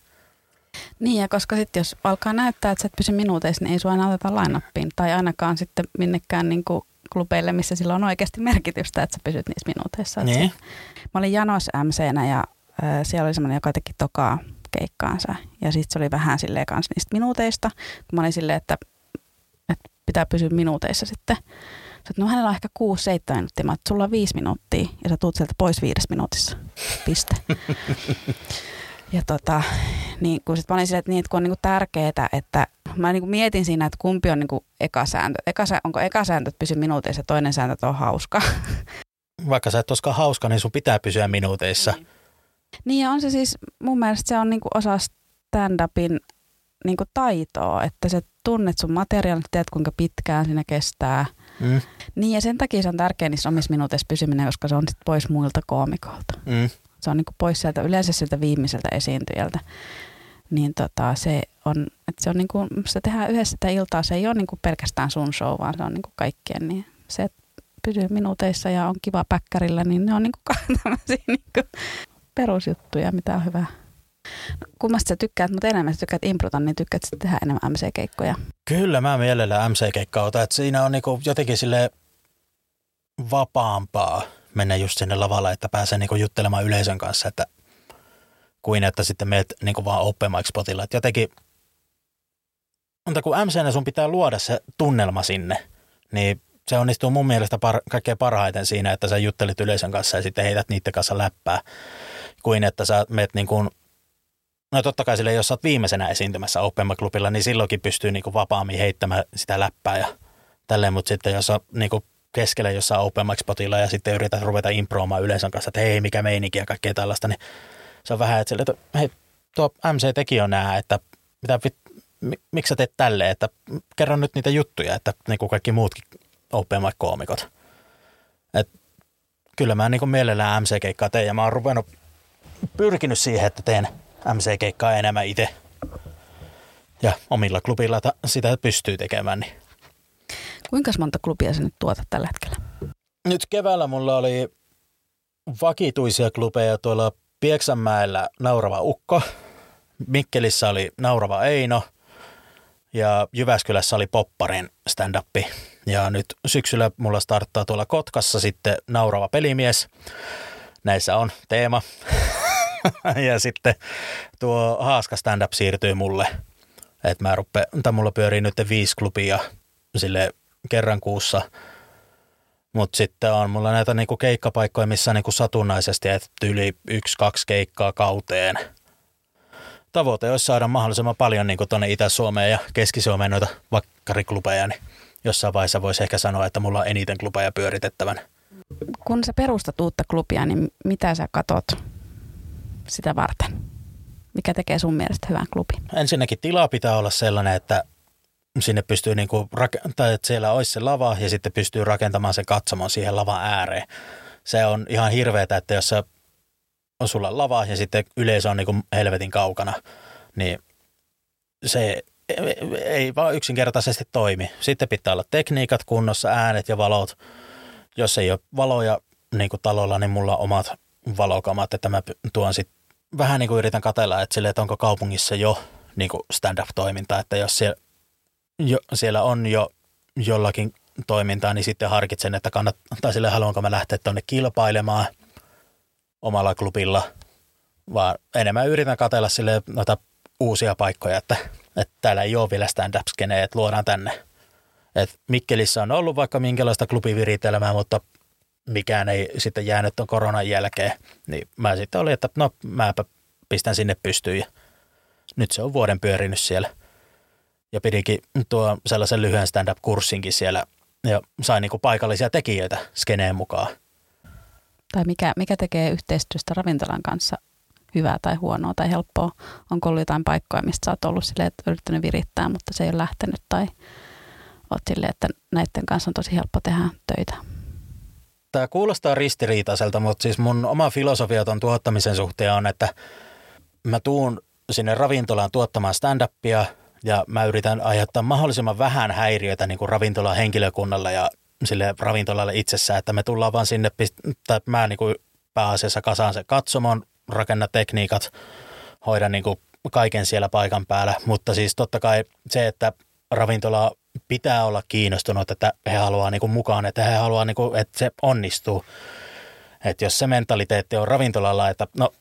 Niin ja koska sitten jos alkaa näyttää, että sä et pysy minuuteissa, niin ei sua enää oteta lainappiin. Tai ainakaan sitten minnekään niin kuin klubeille, missä sillä on oikeasti merkitystä, että sä pysyt niissä minuuteissa. Niin. Mä olin Janos MCnä ja äh, siellä oli semmoinen, joka teki tokaa keikkaansa. Ja sitten se oli vähän silleen kanssa niistä minuuteista, kun mä olin silleen, että, että pitää pysyä minuuteissa sitten. Sä, no hänellä on ehkä 6-7 minuuttia. Mä, sulla on viisi minuuttia ja sä tuut sieltä pois viides minuutissa. Piste. (laughs) ja tota, niin kun sit mä olin silleen, että, niin, että kun on niin tärkeää, että mä niin mietin siinä, että kumpi on niin eka sääntö. Eka, onko eka sääntö, että pysy minuuteissa ja toinen sääntö, että on hauska. (laughs) Vaikka sä et olisikaan hauska, niin sun pitää pysyä minuuteissa. Niin. niin ja on se siis, mun mielestä se on niin osa stand-upin niin taitoa, että sä tunnet sun materiaalit, tiedät kuinka pitkään siinä kestää. Mm. Niin ja sen takia se on tärkeä niissä omissa minuuteissa pysyminen, koska se on sit pois muilta koomikolta. Mm. Se on niin pois sieltä, yleensä sieltä viimeiseltä esiintyjältä niin tota, se on, että se on niin kuin, se tehdään yhdessä sitä iltaa, se ei ole niin kuin pelkästään sun show, vaan se on niin kuin kaikkien, niin se, että pysyy minuuteissa ja on kiva päkkärillä, niin ne on (laughs) niin kuin tämmöisiä niin kuin perusjuttuja, mitä on hyvä. Kummasta sä tykkäät, mutta enemmän sä tykkäät improta, niin tykkäät sä tehdä enemmän MC-keikkoja? Kyllä mä mielellään MC-keikkaa otan, että siinä on niinku jotenkin sille vapaampaa mennä just sinne lavalle, että pääsee niinku juttelemaan yleisön kanssa, että kuin että sitten meet niin vaan open mic spotilla. Et jotenkin, mutta kun MCN sun pitää luoda se tunnelma sinne, niin se onnistuu mun mielestä par, kaikkein parhaiten siinä, että sä juttelit yleisön kanssa ja sitten heität niiden kanssa läppää, kuin että sä meet niin kuin, no totta kai sille, jos sä oot viimeisenä esiintymässä Open Mic-klubilla, niin silloinkin pystyy niin vapaammin heittämään sitä läppää ja tälleen, mutta sitten jos sä niin kuin keskellä jossain Open Mic-spotilla ja sitten yrität ruveta improomaan yleisön kanssa, että hei, mikä meininki ja kaikkea tällaista, niin se on vähän, että, sille, että hei, tuo MC teki jo nää, että mitä, miksi sä teet tälleen, että kerro nyt niitä juttuja, että niin kuin kaikki muutkin open koomikot. Et, kyllä mä niin mielellään MC-keikkaa teen ja mä oon ruvennut pyrkinyt siihen, että teen MC-keikkaa enemmän itse. Ja omilla klubilla sitä pystyy tekemään. Niin. Kuinka monta klubia sä nyt tuotat tällä hetkellä? Nyt keväällä mulla oli vakituisia klubeja tuolla Pieksämäellä Naurava Ukko, Mikkelissä oli Naurava Eino ja Jyväskylässä oli Popparin stand Ja nyt syksyllä mulla starttaa tuolla Kotkassa sitten Naurava Pelimies. Näissä on teema. (laughs) ja sitten tuo Haaska stand-up siirtyy mulle. Että mä ruppe, mulla pyörii nyt viisi klubia sille kerran kuussa – mutta sitten on mulla näitä niinku keikkapaikkoja, missä on niinku satunnaisesti etetty yli yksi, kaksi keikkaa kauteen. Tavoite olisi saada mahdollisimman paljon niinku tuonne Itä-Suomeen ja Keski-Suomeen noita vakkariklubeja, niin jossain vaiheessa voisi ehkä sanoa, että mulla on eniten klubeja pyöritettävän. Kun sä perustat uutta klubia, niin mitä sä katot sitä varten? Mikä tekee sun mielestä hyvän klubin? Ensinnäkin tila pitää olla sellainen, että sinne pystyy niinku, tai että siellä olisi se lava ja sitten pystyy rakentamaan sen katsomon siihen lavan ääreen. Se on ihan hirveetä, että jos on sulla lava ja sitten yleisö on niinku helvetin kaukana, niin se ei vaan yksinkertaisesti toimi. Sitten pitää olla tekniikat kunnossa, äänet ja valot. Jos ei ole valoja niin kuin talolla, niin mulla on omat valokamat, että mä tuon sitten vähän niin kuin yritän katella, että, sille, että onko kaupungissa jo niin kuin stand-up-toimintaa, että jos siellä, jo, siellä on jo jollakin toimintaa, niin sitten harkitsen, että kannattaa sille, haluanko mä lähteä tuonne kilpailemaan omalla klubilla, vaan enemmän yritän katella sille noita uusia paikkoja, että, että täällä ei ole vielä stand-up-skeneä, että luodaan tänne. Et Mikkelissä on ollut vaikka minkälaista klubiviritelmää, mutta mikään ei sitten jäänyt tuon koronan jälkeen. Niin mä sitten olin, että no mäpä pistän sinne pystyyn ja nyt se on vuoden pyörinyt siellä. Ja pidinkin tuo sellaisen lyhyen stand-up-kurssinkin siellä ja sain niinku paikallisia tekijöitä skeneen mukaan. Tai mikä, mikä tekee yhteistyöstä ravintolan kanssa hyvää tai huonoa tai helppoa? Onko ollut jotain paikkoja, mistä sä oot ollut silleen, että yrittänyt virittää, mutta se ei ole lähtenyt tai oot silleen, että näiden kanssa on tosi helppo tehdä töitä? Tämä kuulostaa ristiriitaiselta, mutta siis mun oma filosofia ton tuottamisen suhteen on, että mä tuun sinne ravintolaan tuottamaan stand-upia ja mä yritän aiheuttaa mahdollisimman vähän häiriöitä niin kuin ravintolan henkilökunnalle ja sille ravintolalle itsessään, että me tullaan vaan sinne, tai mä niin kuin pääasiassa kasaan se katsomon, rakenna tekniikat, hoida niin kuin kaiken siellä paikan päällä, mutta siis totta kai se, että ravintola pitää olla kiinnostunut, että he haluaa niin kuin mukaan, että he haluaa, niin kuin, että se onnistuu. Että jos se mentaliteetti on ravintolalla, että no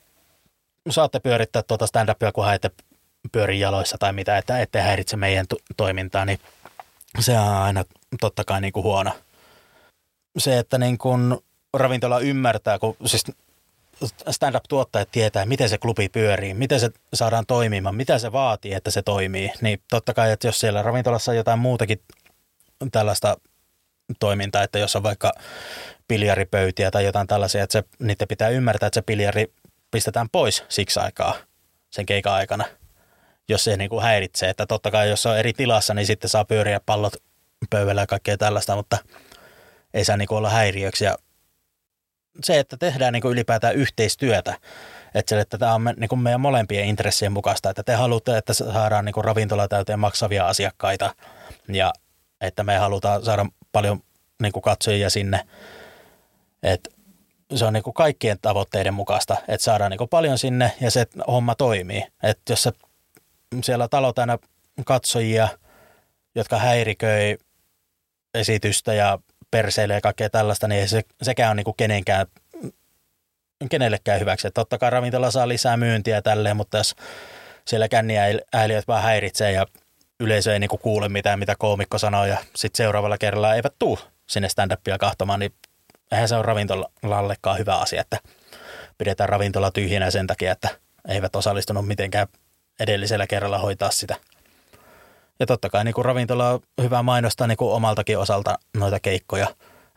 saatte pyörittää tuota stand-upia, kun ette pyöri jaloissa tai mitä, että ette häiritse meidän to- toimintaa, niin se on aina totta kai niin kuin huono. Se, että niin kuin ravintola ymmärtää, kun siis stand-up-tuottajat tietää, miten se klubi pyörii, miten se saadaan toimimaan, mitä se vaatii, että se toimii. Niin totta kai, että jos siellä ravintolassa on jotain muutakin tällaista toimintaa, että jos on vaikka biljaripöytiä tai jotain tällaisia, että se, niiden pitää ymmärtää, että se biljari pistetään pois siksi aikaa sen keikan aikana, jos se niin kuin häiritsee. Että totta kai, jos on eri tilassa, niin sitten saa pyöriä pallot pöydällä ja kaikkea tällaista, mutta ei saa niin kuin olla häiriöksi. Ja se, että tehdään niin kuin ylipäätään yhteistyötä, että, se, että tämä on niin kuin meidän molempien intressien mukaista, että te haluatte, että saadaan niin kuin ravintola täyteen maksavia asiakkaita ja että me halutaan saada paljon niin kuin katsojia sinne. Että se on niin kuin kaikkien tavoitteiden mukaista, että saadaan niin kuin paljon sinne ja se homma toimii. Että jos se, siellä talo täynnä katsojia, jotka häiriköi esitystä ja perseille ja kaikkea tällaista, niin ei se, sekään on niin kenenkään, kenellekään hyväksi. Että totta kai ravintola saa lisää myyntiä ja tälleen, mutta jos siellä ääliöt vaan häiritsee ja yleisö ei niin kuule mitään, mitä koomikko sanoo ja sitten seuraavalla kerralla eivät tuu sinne stand-upia kahtomaan, niin eihän se ole ravintolallekaan hyvä asia, että pidetään ravintola tyhjänä sen takia, että eivät osallistunut mitenkään edellisellä kerralla hoitaa sitä – ja totta kai niin kuin ravintola on hyvä mainostaa niin kuin omaltakin osalta noita keikkoja,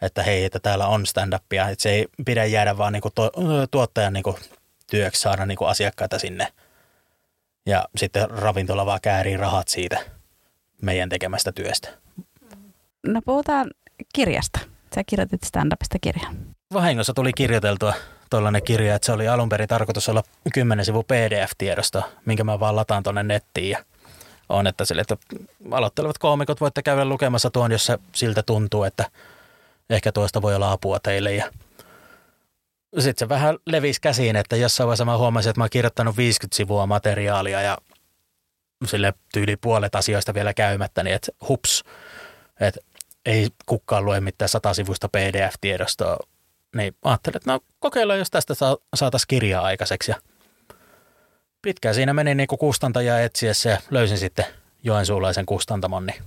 että hei, että täällä on stand-upia. Että se ei pidä jäädä vaan niin kuin to, tuottajan niin kuin työksi saada niin kuin asiakkaita sinne. Ja sitten ravintola vaan käärii rahat siitä meidän tekemästä työstä. No puhutaan kirjasta. Sä kirjoitit stand-upista kirjan. Vahingossa tuli kirjoiteltua tuollainen kirja, että se oli alun perin tarkoitus olla 10 sivu PDF-tiedosto, minkä mä vaan lataan tuonne nettiin ja on, että, sille, että aloittelevat koomikot voitte käydä lukemassa tuon, jos se siltä tuntuu, että ehkä tuosta voi olla apua teille. Ja sitten se vähän levisi käsiin, että jossain vaiheessa mä huomasin, että mä oon kirjoittanut 50 sivua materiaalia ja sille tyyli puolet asioista vielä käymättä, niin että hups, että ei kukaan lue mitään satasivuista PDF-tiedostoa. Niin ajattelin, että no kokeillaan, jos tästä saataisiin kirjaa aikaiseksi. Ja pitkään siinä meni niin kustantajaa etsiessä ja löysin sitten joensuulaisen kustantamon, niin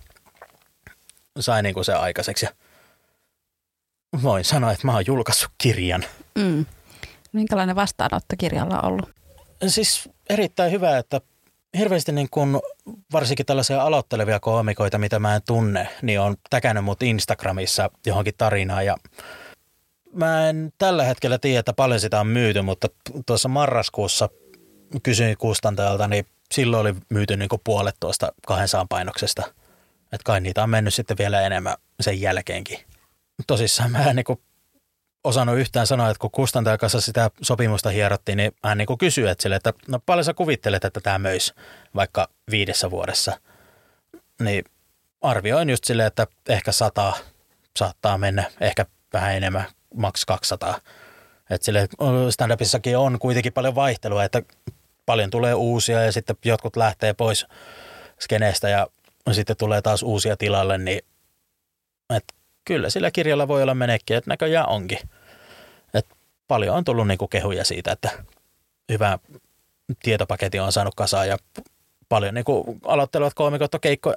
sain niin kuin se aikaiseksi. Ja voin sanoa, että mä oon julkaissut kirjan. Mm. Minkälainen vastaanotto kirjalla on ollut? Siis erittäin hyvä, että hirveästi niin kun, varsinkin tällaisia aloittelevia koomikoita, mitä mä en tunne, niin on täkännyt mut Instagramissa johonkin tarinaan ja mä en tällä hetkellä tiedä, että paljon sitä on myyty, mutta tuossa marraskuussa kysyin kustantajalta, niin silloin oli myyty niin kuin puolet tuosta 200 painoksesta. Että kai niitä on mennyt sitten vielä enemmän sen jälkeenkin. Tosissaan mä en niin kuin osannut yhtään sanoa, että kun kustantajan kanssa sitä sopimusta hierottiin, niin hän niin kysyi, että, sille, että no paljon sä kuvittelet, että tämä möisi vaikka viidessä vuodessa. Niin arvioin just silleen, että ehkä sata saattaa mennä, ehkä vähän enemmän, maks 200. Että sille stand-upissakin on kuitenkin paljon vaihtelua, että paljon tulee uusia ja sitten jotkut lähtee pois skeneestä ja sitten tulee taas uusia tilalle, niin että kyllä sillä kirjalla voi olla menekkiä, että näköjään onkin. Et paljon on tullut niinku kehuja siitä, että hyvä tietopaketti on saanut kasaan ja paljon niinku aloittelevat koomikot on keikko,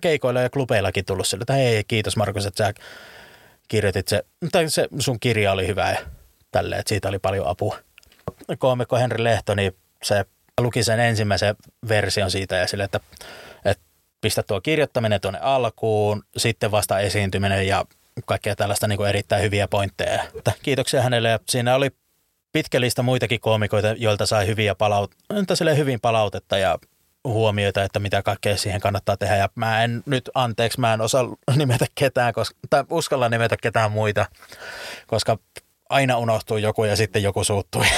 keikoilla ja klubeillakin tullut sille, että hei kiitos Markus, että sä kirjoitit se, tai se sun kirja oli hyvä ja tälleen, että siitä oli paljon apua. Koomikko Henri Lehto, niin se luki sen ensimmäisen version siitä ja sille, että, että pistä tuo kirjoittaminen tuonne alkuun, sitten vasta esiintyminen ja kaikkea tällaista niin kuin erittäin hyviä pointteja. Kiitoksia hänelle ja siinä oli pitkä lista muitakin koomikoita, joilta sai hyviä palaut- hyvin palautetta ja huomioita, että mitä kaikkea siihen kannattaa tehdä. Ja mä en nyt, anteeksi, mä en osaa (laughs) nimetä ketään, koska, tai uskalla nimetä ketään muita, koska aina unohtuu joku ja sitten joku suuttui. (laughs)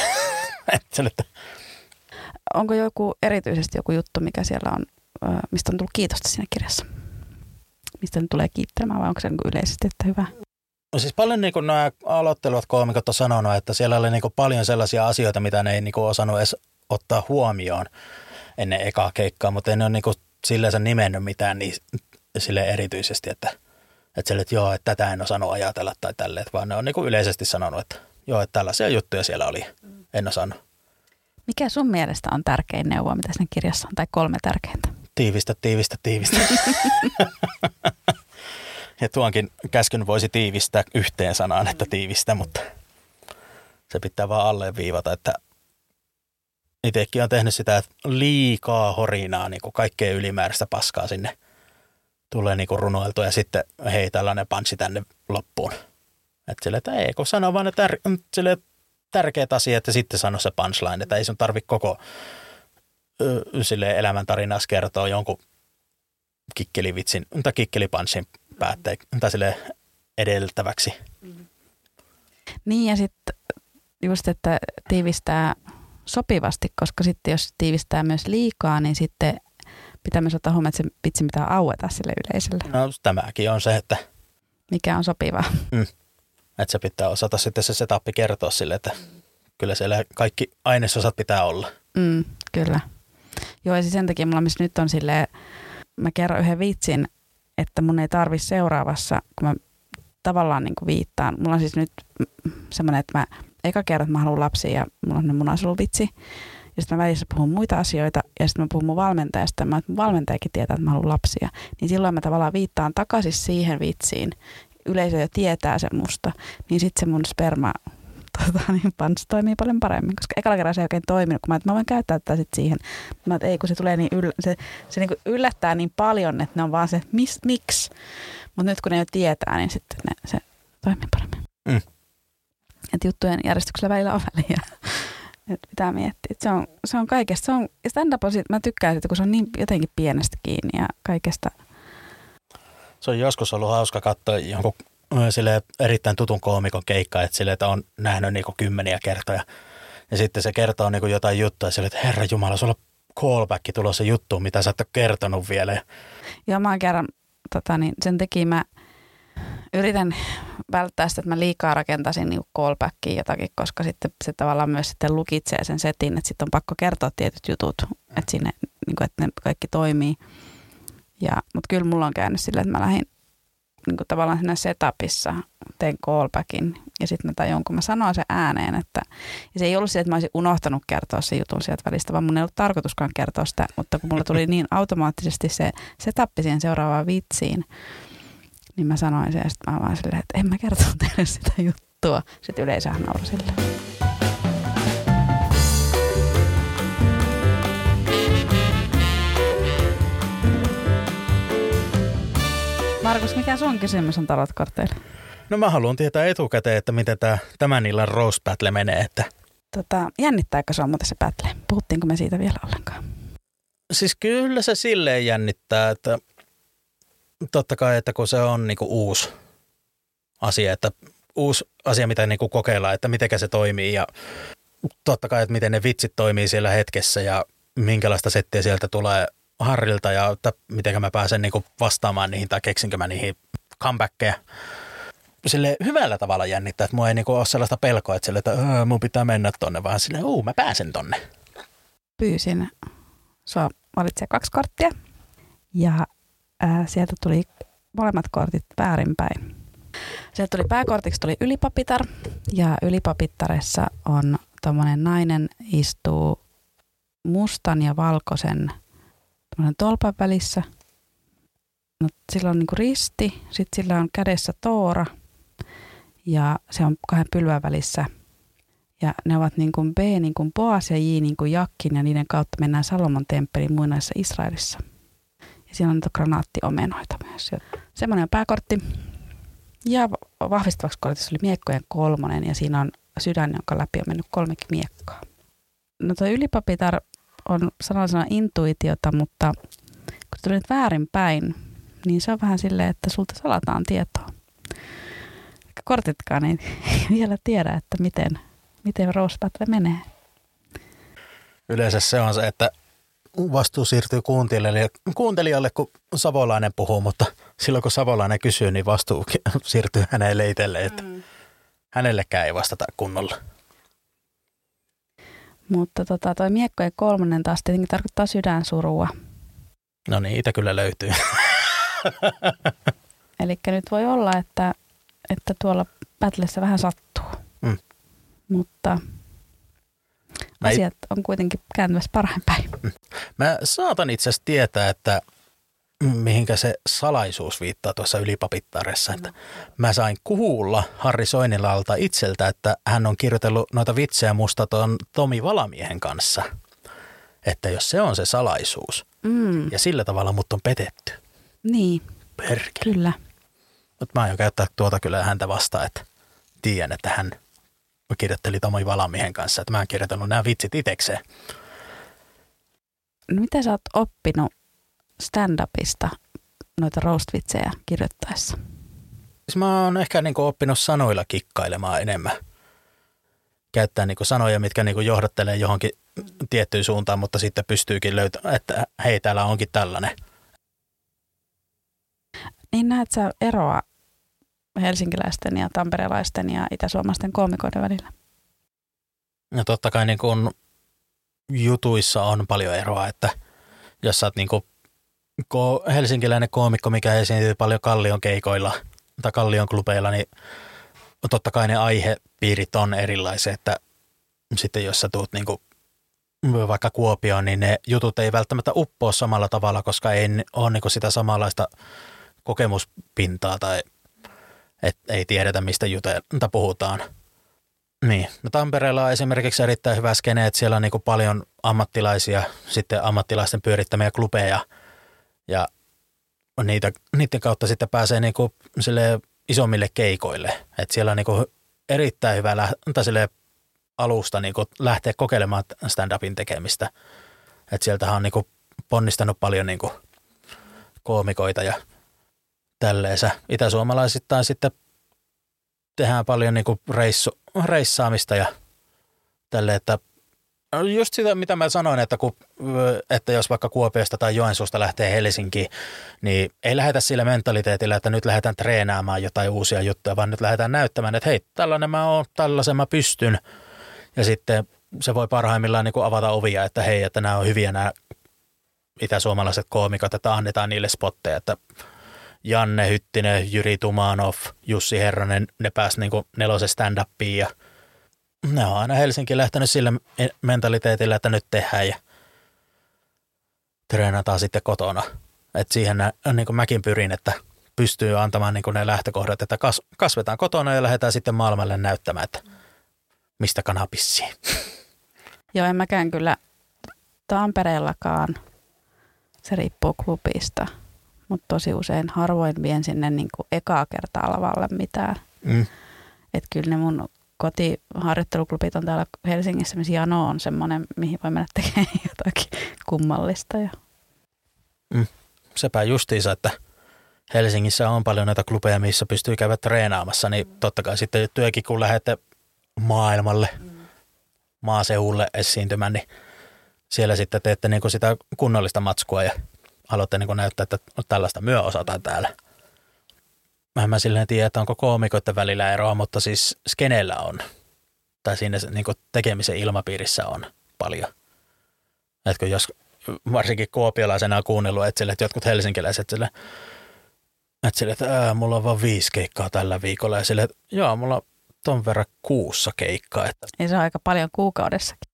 Onko joku erityisesti joku juttu, mikä siellä on, mistä on tullut kiitosta siinä kirjassa? Mistä ne tulee kiittämään vai onko se niin yleisesti, että hyvä? No siis paljon niin kuin nämä aloittelevat koomikot on sanonut, että siellä oli niin kuin paljon sellaisia asioita, mitä ne ei niin kuin osannut edes ottaa huomioon ennen ekaa keikkaa, mutta en ole niin kuin silleen nimennyt mitään niin, sille erityisesti, että, että, sille, että joo, että tätä en osannut ajatella tai tälleen, vaan ne on niin kuin yleisesti sanonut, että joo, että tällaisia juttuja siellä oli, en osannut. Mikä sun mielestä on tärkein neuvo, mitä siinä kirjassa on, tai kolme tärkeintä? Tiivistä, tiivistä, tiivistä. (laughs) ja tuonkin käskyn voisi tiivistää yhteen sanaan, että tiivistä, mutta se pitää vaan alleviivata, että itsekin on tehnyt sitä, että liikaa horinaa, niin kuin kaikkea ylimääräistä paskaa sinne tulee niin kuin runoiltu ja sitten hei tällainen panssi tänne loppuun. Että sille, että ei, kun sanoo vaan ne tär- sille, tärkeät asiat ja sitten sano se punchline, että ei sun tarvi koko sille elämäntarinassa kertoa jonkun kikkelivitsin tai kikkelipanssin päätteen tai sille edeltäväksi. Niin ja sitten just, että tiivistää sopivasti, koska sitten jos tiivistää myös liikaa, niin sitten pitää myös ottaa huomioon, että se pitsi pitää aueta sille yleisölle. No tämäkin on se, että... Mikä on sopivaa. Mm. Että se pitää osata sitten se setup kertoa sille, että kyllä siellä kaikki ainesosat pitää olla. Mm, kyllä. Joo, ja siis sen takia mulla missä nyt on silleen, mä kerron yhden vitsin, että mun ei tarvi seuraavassa, kun mä tavallaan niin kuin viittaan. Mulla on siis nyt semmoinen, että mä eka kerran, että mä haluan lapsia ja mulla on munasoluvitsi. Ja sitten mä välissä puhun muita asioita ja sitten mä puhun mun valmentajasta. Mä, mun valmentajakin tietää, että mä haluan lapsia. Niin silloin mä tavallaan viittaan takaisin siihen vitsiin. Yleisö jo tietää sen musta. Niin sitten se mun sperma tota, niin pants toimii paljon paremmin, koska ekalla kerralla se ei oikein toiminut, kun mä, että mä voin käyttää tätä sit siihen. Mä että ei, kun se tulee niin, yllä, se, se niin yllättää niin paljon, että ne on vaan se, miksi. Mutta nyt kun ne jo tietää, niin sitten ne, se toimii paremmin. Mm. Että juttujen järjestyksellä välillä on väliä. (laughs) että pitää miettiä. Et se, on, se on kaikesta. Se on, stand-up on, mä tykkään siitä, kun se on niin jotenkin pienestä kiinni ja kaikesta. Se on joskus ollut hauska katsoa jonkun sille erittäin tutun koomikon keikka, että, sille, että on nähnyt niin kymmeniä kertoja. Ja sitten se kertoo niin jotain juttua sille, että herra Jumala, sulla on callback tulossa juttu, mitä sä et ole kertonut vielä. Joo, mä oon kerran, tota, niin sen takia mä yritän välttää sitä, että mä liikaa rakentaisin niin callbackiin jotakin, koska sitten se tavallaan myös sitten lukitsee sen setin, että sitten on pakko kertoa tietyt jutut, että, sinne, niin kuin, että ne kaikki toimii. Ja, mutta kyllä mulla on käynyt silleen, että mä lähdin niin kuin tavallaan siinä setupissa tein callbackin ja sitten mä tajun, kun mä sanoin sen ääneen, että ja se ei ollut se, että mä olisin unohtanut kertoa se jutun sieltä välistä, vaan mun ei ollut tarkoituskaan kertoa sitä, mutta kun mulla tuli (laughs) niin automaattisesti se setup siihen seuraavaan vitsiin, niin mä sanoin sen ja sitten mä vaan silleen, että en mä kertoa teille sitä juttua. Sitten yleisöhän nauroi sille. Markus, mikä sun kysymys on tarotkorteille? No mä haluan tietää etukäteen, että miten tämä tämän illan Rose Battle menee. Että. Tota, jännittääkö se on muuten se battle? Puhuttiinko me siitä vielä ollenkaan? Siis kyllä se silleen jännittää, että totta kai, että kun se on niinku uusi asia, että uusi asia, mitä niinku kokeillaan, että miten se toimii ja totta kai, että miten ne vitsit toimii siellä hetkessä ja minkälaista settiä sieltä tulee Harrilta ja että miten mä pääsen niinku vastaamaan niihin tai keksinkö mä niihin comebackkejä. Sille hyvällä tavalla jännittää, että mua ei niinku ole sellaista pelkoa, että, sille, että mun pitää mennä tonne, vaan sille, uu, mä pääsen tonne. Pyysin sua valitse kaksi korttia ja ää, sieltä tuli molemmat kortit väärinpäin. Sieltä tuli pääkortiksi tuli ylipapitar ja ylipapittaressa on tuommoinen nainen istuu mustan ja valkoisen tolpan välissä. No, sillä on niinku risti, sitten sillä on kädessä toora ja se on kahden pylvän välissä. Ja ne ovat niin kuin B niin kuin Boas ja J niin kuin Jakkin ja niiden kautta mennään Salomon temppeliin muinaisessa Israelissa. Siellä on niitä granaattiomenoita myös. Semmoinen on pääkortti. Ja vahvistavaksi kortissa oli miekkojen kolmonen ja siinä on sydän, jonka läpi on mennyt kolmekin miekkaa. No tuo ylipapitar on sanallisena intuitiota, mutta kun se nyt väärinpäin, niin se on vähän silleen, että sulta salataan tietoa. Kortitkaan (laughs) ei vielä tiedä, että miten, miten Rose menee. Yleensä se on se, että vastuu siirtyy kuuntelijalle, kuuntelijalle, kun savolainen puhuu, mutta silloin kun savolainen kysyy, niin vastuu (laughs) siirtyy hänelle itselleen, että mm. hänellekään ei vastata kunnolla. Mutta tota, toi miekkojen kolmonen taas tietenkin tarkoittaa sydänsurua. No niin, itse kyllä löytyy. (laughs) Eli nyt voi olla, että, että tuolla pätlessä vähän sattuu. Mm. Mutta Mä asiat on kuitenkin kääntymässä parhain päin. (laughs) Mä saatan itse asiassa tietää, että mihinkä se salaisuus viittaa tuossa ylipapittaressa. Että mä sain kuulla Harri Soinilalta itseltä, että hän on kirjoitellut noita vitsejä musta tuon Tomi Valamiehen kanssa. Että jos se on se salaisuus, mm. ja sillä tavalla mut on petetty. Niin, Perkele. kyllä. Mutta mä aion käyttää tuota kyllä häntä vastaan, että tiedän, että hän kirjoitteli Tomi Valamiehen kanssa, että mä oon kirjoittanut nämä vitsit itekseen. No, mitä sä oot oppinut stand-upista noita roast-vitsejä kirjoittaessa? Siis mä oon ehkä niin oppinut sanoilla kikkailemaan enemmän. Käyttää niin sanoja, mitkä niin johdattelee johonkin tiettyyn suuntaan, mutta sitten pystyykin löytämään, että hei, täällä onkin tällainen. Niin näet sä eroa helsinkiläisten ja tamperelaisten ja itäsuomaisten koomikoiden välillä? No totta kai niin kuin jutuissa on paljon eroa, että jos sä oot niin ko- helsinkiläinen koomikko, mikä esiintyy paljon Kallion keikoilla tai Kallion klubeilla, niin totta kai ne aihepiirit on erilaisia, että sitten jos sä tuut niin kuin vaikka Kuopioon, niin ne jutut ei välttämättä uppoa samalla tavalla, koska ei ole niin sitä samanlaista kokemuspintaa tai et ei tiedetä, mistä jutelta puhutaan. Niin. No Tampereella on esimerkiksi erittäin hyvä skene, että siellä on niin paljon ammattilaisia, sitten ammattilaisten pyörittämiä klubeja ja niitä, niiden kautta sitten pääsee niin kuin isommille keikoille. Et siellä on niin erittäin hyvä lähteä alusta niin lähteä kokeilemaan stand-upin tekemistä. Et sieltähän on niin ponnistanut paljon niin koomikoita ja tälleensä. Itäsuomalaisittain sitten tehdään paljon niin kuin reissu, reissaamista ja tälle, että just sitä, mitä mä sanoin, että, kun, että jos vaikka Kuopiosta tai Joensuusta lähtee Helsinkiin, niin ei lähdetä sillä mentaliteetillä, että nyt lähdetään treenaamaan jotain uusia juttuja, vaan nyt lähdetään näyttämään, että hei, tällainen mä oon, tällaisen mä pystyn. Ja sitten se voi parhaimmillaan niin kuin avata ovia, että hei, että nämä on hyviä nämä itäsuomalaiset koomikot, että annetaan niille spotteja, että Janne Hyttinen, Jyri Tumanov, Jussi Herranen, ne pääsi niin nelosen stand-upiin ja ne on aina Helsinki lähtenyt sillä mentaliteetillä, että nyt tehdään ja treenataan sitten kotona. Et siihen niin kuin mäkin pyrin, että pystyy antamaan niin kuin ne lähtökohdat, että kas, kasvetaan kotona ja lähdetään sitten maailmalle näyttämään, että mistä kana pissii. (laughs) Joo, en mäkään kyllä Tampereellakaan. Se riippuu klubista – mutta tosi usein harvoin vien sinne niin kuin ekaa kertaa lavalle mitään. Mm. Että kyllä ne mun kotiharjoitteluklubit on täällä Helsingissä, missä Jano on semmoinen, mihin voi mennä tekemään (laughs) jotakin kummallista. Ja... Mm. Sepä justiinsa, että Helsingissä on paljon näitä klubeja, missä pystyy käydä treenaamassa, niin totta kai sitten työkin, kun lähdette maailmalle, maaseulle esiintymään, niin siellä sitten teette niin kuin sitä kunnollista matskua ja haluatte niin näyttää, että tällaista myö osataan täällä. Mä en mä silleen tiedä, että onko koomikoiden välillä eroa, mutta siis skeneellä on. Tai siinä niin tekemisen ilmapiirissä on paljon. Etkö jos varsinkin kuopiolaisena on kuunnellut, että, sille, että jotkut helsinkiläiset sille, että, sille, että ää, mulla on vain viisi keikkaa tällä viikolla. Ja sille, että joo, mulla on ton verran kuussa keikkaa. Että... Ei se on aika paljon kuukaudessakin.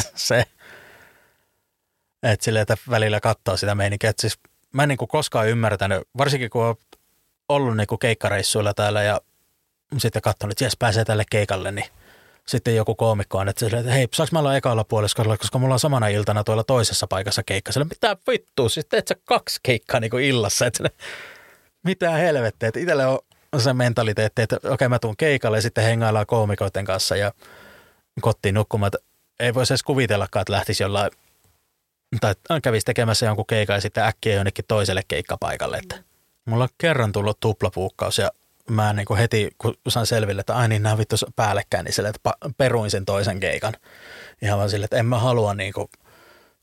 (laughs) se. Että sille, että välillä katsoo sitä meininkiä. Että siis mä en niin kuin koskaan ymmärtänyt, varsinkin kun on ollut niin kuin keikkareissuilla täällä ja sitten katsonut, että jes, pääsee tälle keikalle, niin sitten joku koomikko on, että, sille, että hei, saanko mä olla ekalla puoliskolla, koska mulla on samana iltana tuolla toisessa paikassa keikka. Sille, mitä vittua, siis teet sä kaksi keikkaa niin kuin illassa, että mitä helvettiä, että itselle on se mentaliteetti, että okei okay, mä tuun keikalle ja sitten hengaillaan koomikoiden kanssa ja kotiin nukkumaan. Ei voisi edes kuvitellakaan, että lähtisi jollain, tai kävisi tekemässä jonkun keikan ja sitten äkkiä jonnekin toiselle keikkapaikalle. Että mulla on kerran tullut tuplapuukkaus ja mä niin kuin heti, kun sain selville, että ai niin nämä vittu päällekkäin, niin sille, että peruin sen toisen keikan. Ihan vaan sille, että en mä halua niin kuin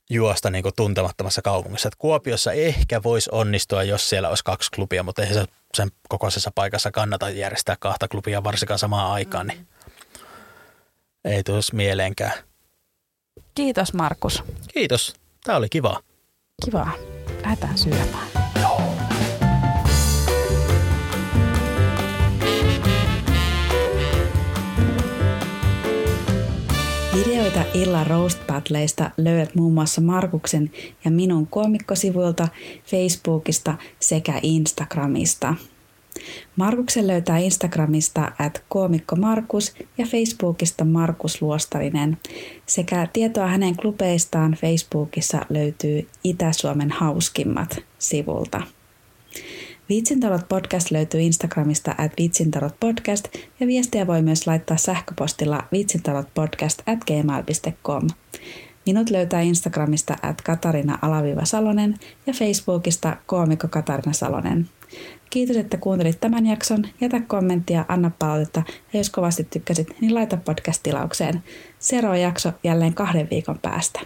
juosta niin kuin tuntemattomassa kaupungissa. Että Kuopiossa ehkä voisi onnistua, jos siellä olisi kaksi klubia, mutta ei se sen kokoisessa paikassa kannata järjestää kahta klubia varsinkaan samaan aikaan, niin ei tulisi mieleenkään. Kiitos Markus. Kiitos. Tämä oli kiva. Kiva. Lähdetään syömään. Videoita illan roast battleista löydät muun muassa Markuksen ja minun komikkosivuilta, Facebookista sekä Instagramista. Markuksen löytää Instagramista at koomikko Markus ja Facebookista Markus Luostarinen. Sekä tietoa hänen klubeistaan Facebookissa löytyy Itä-Suomen hauskimmat sivulta. Viitsintalot podcast löytyy Instagramista at viitsintalot podcast ja viestiä voi myös laittaa sähköpostilla viitsintalotpodcast at gmail.com. Minut löytää Instagramista at Katarina-Salonen ja Facebookista koomikko Katarina Salonen. Kiitos, että kuuntelit tämän jakson. Jätä kommenttia, anna palautetta ja jos kovasti tykkäsit, niin laita podcast-tilaukseen. Seuraava jakso jälleen kahden viikon päästä.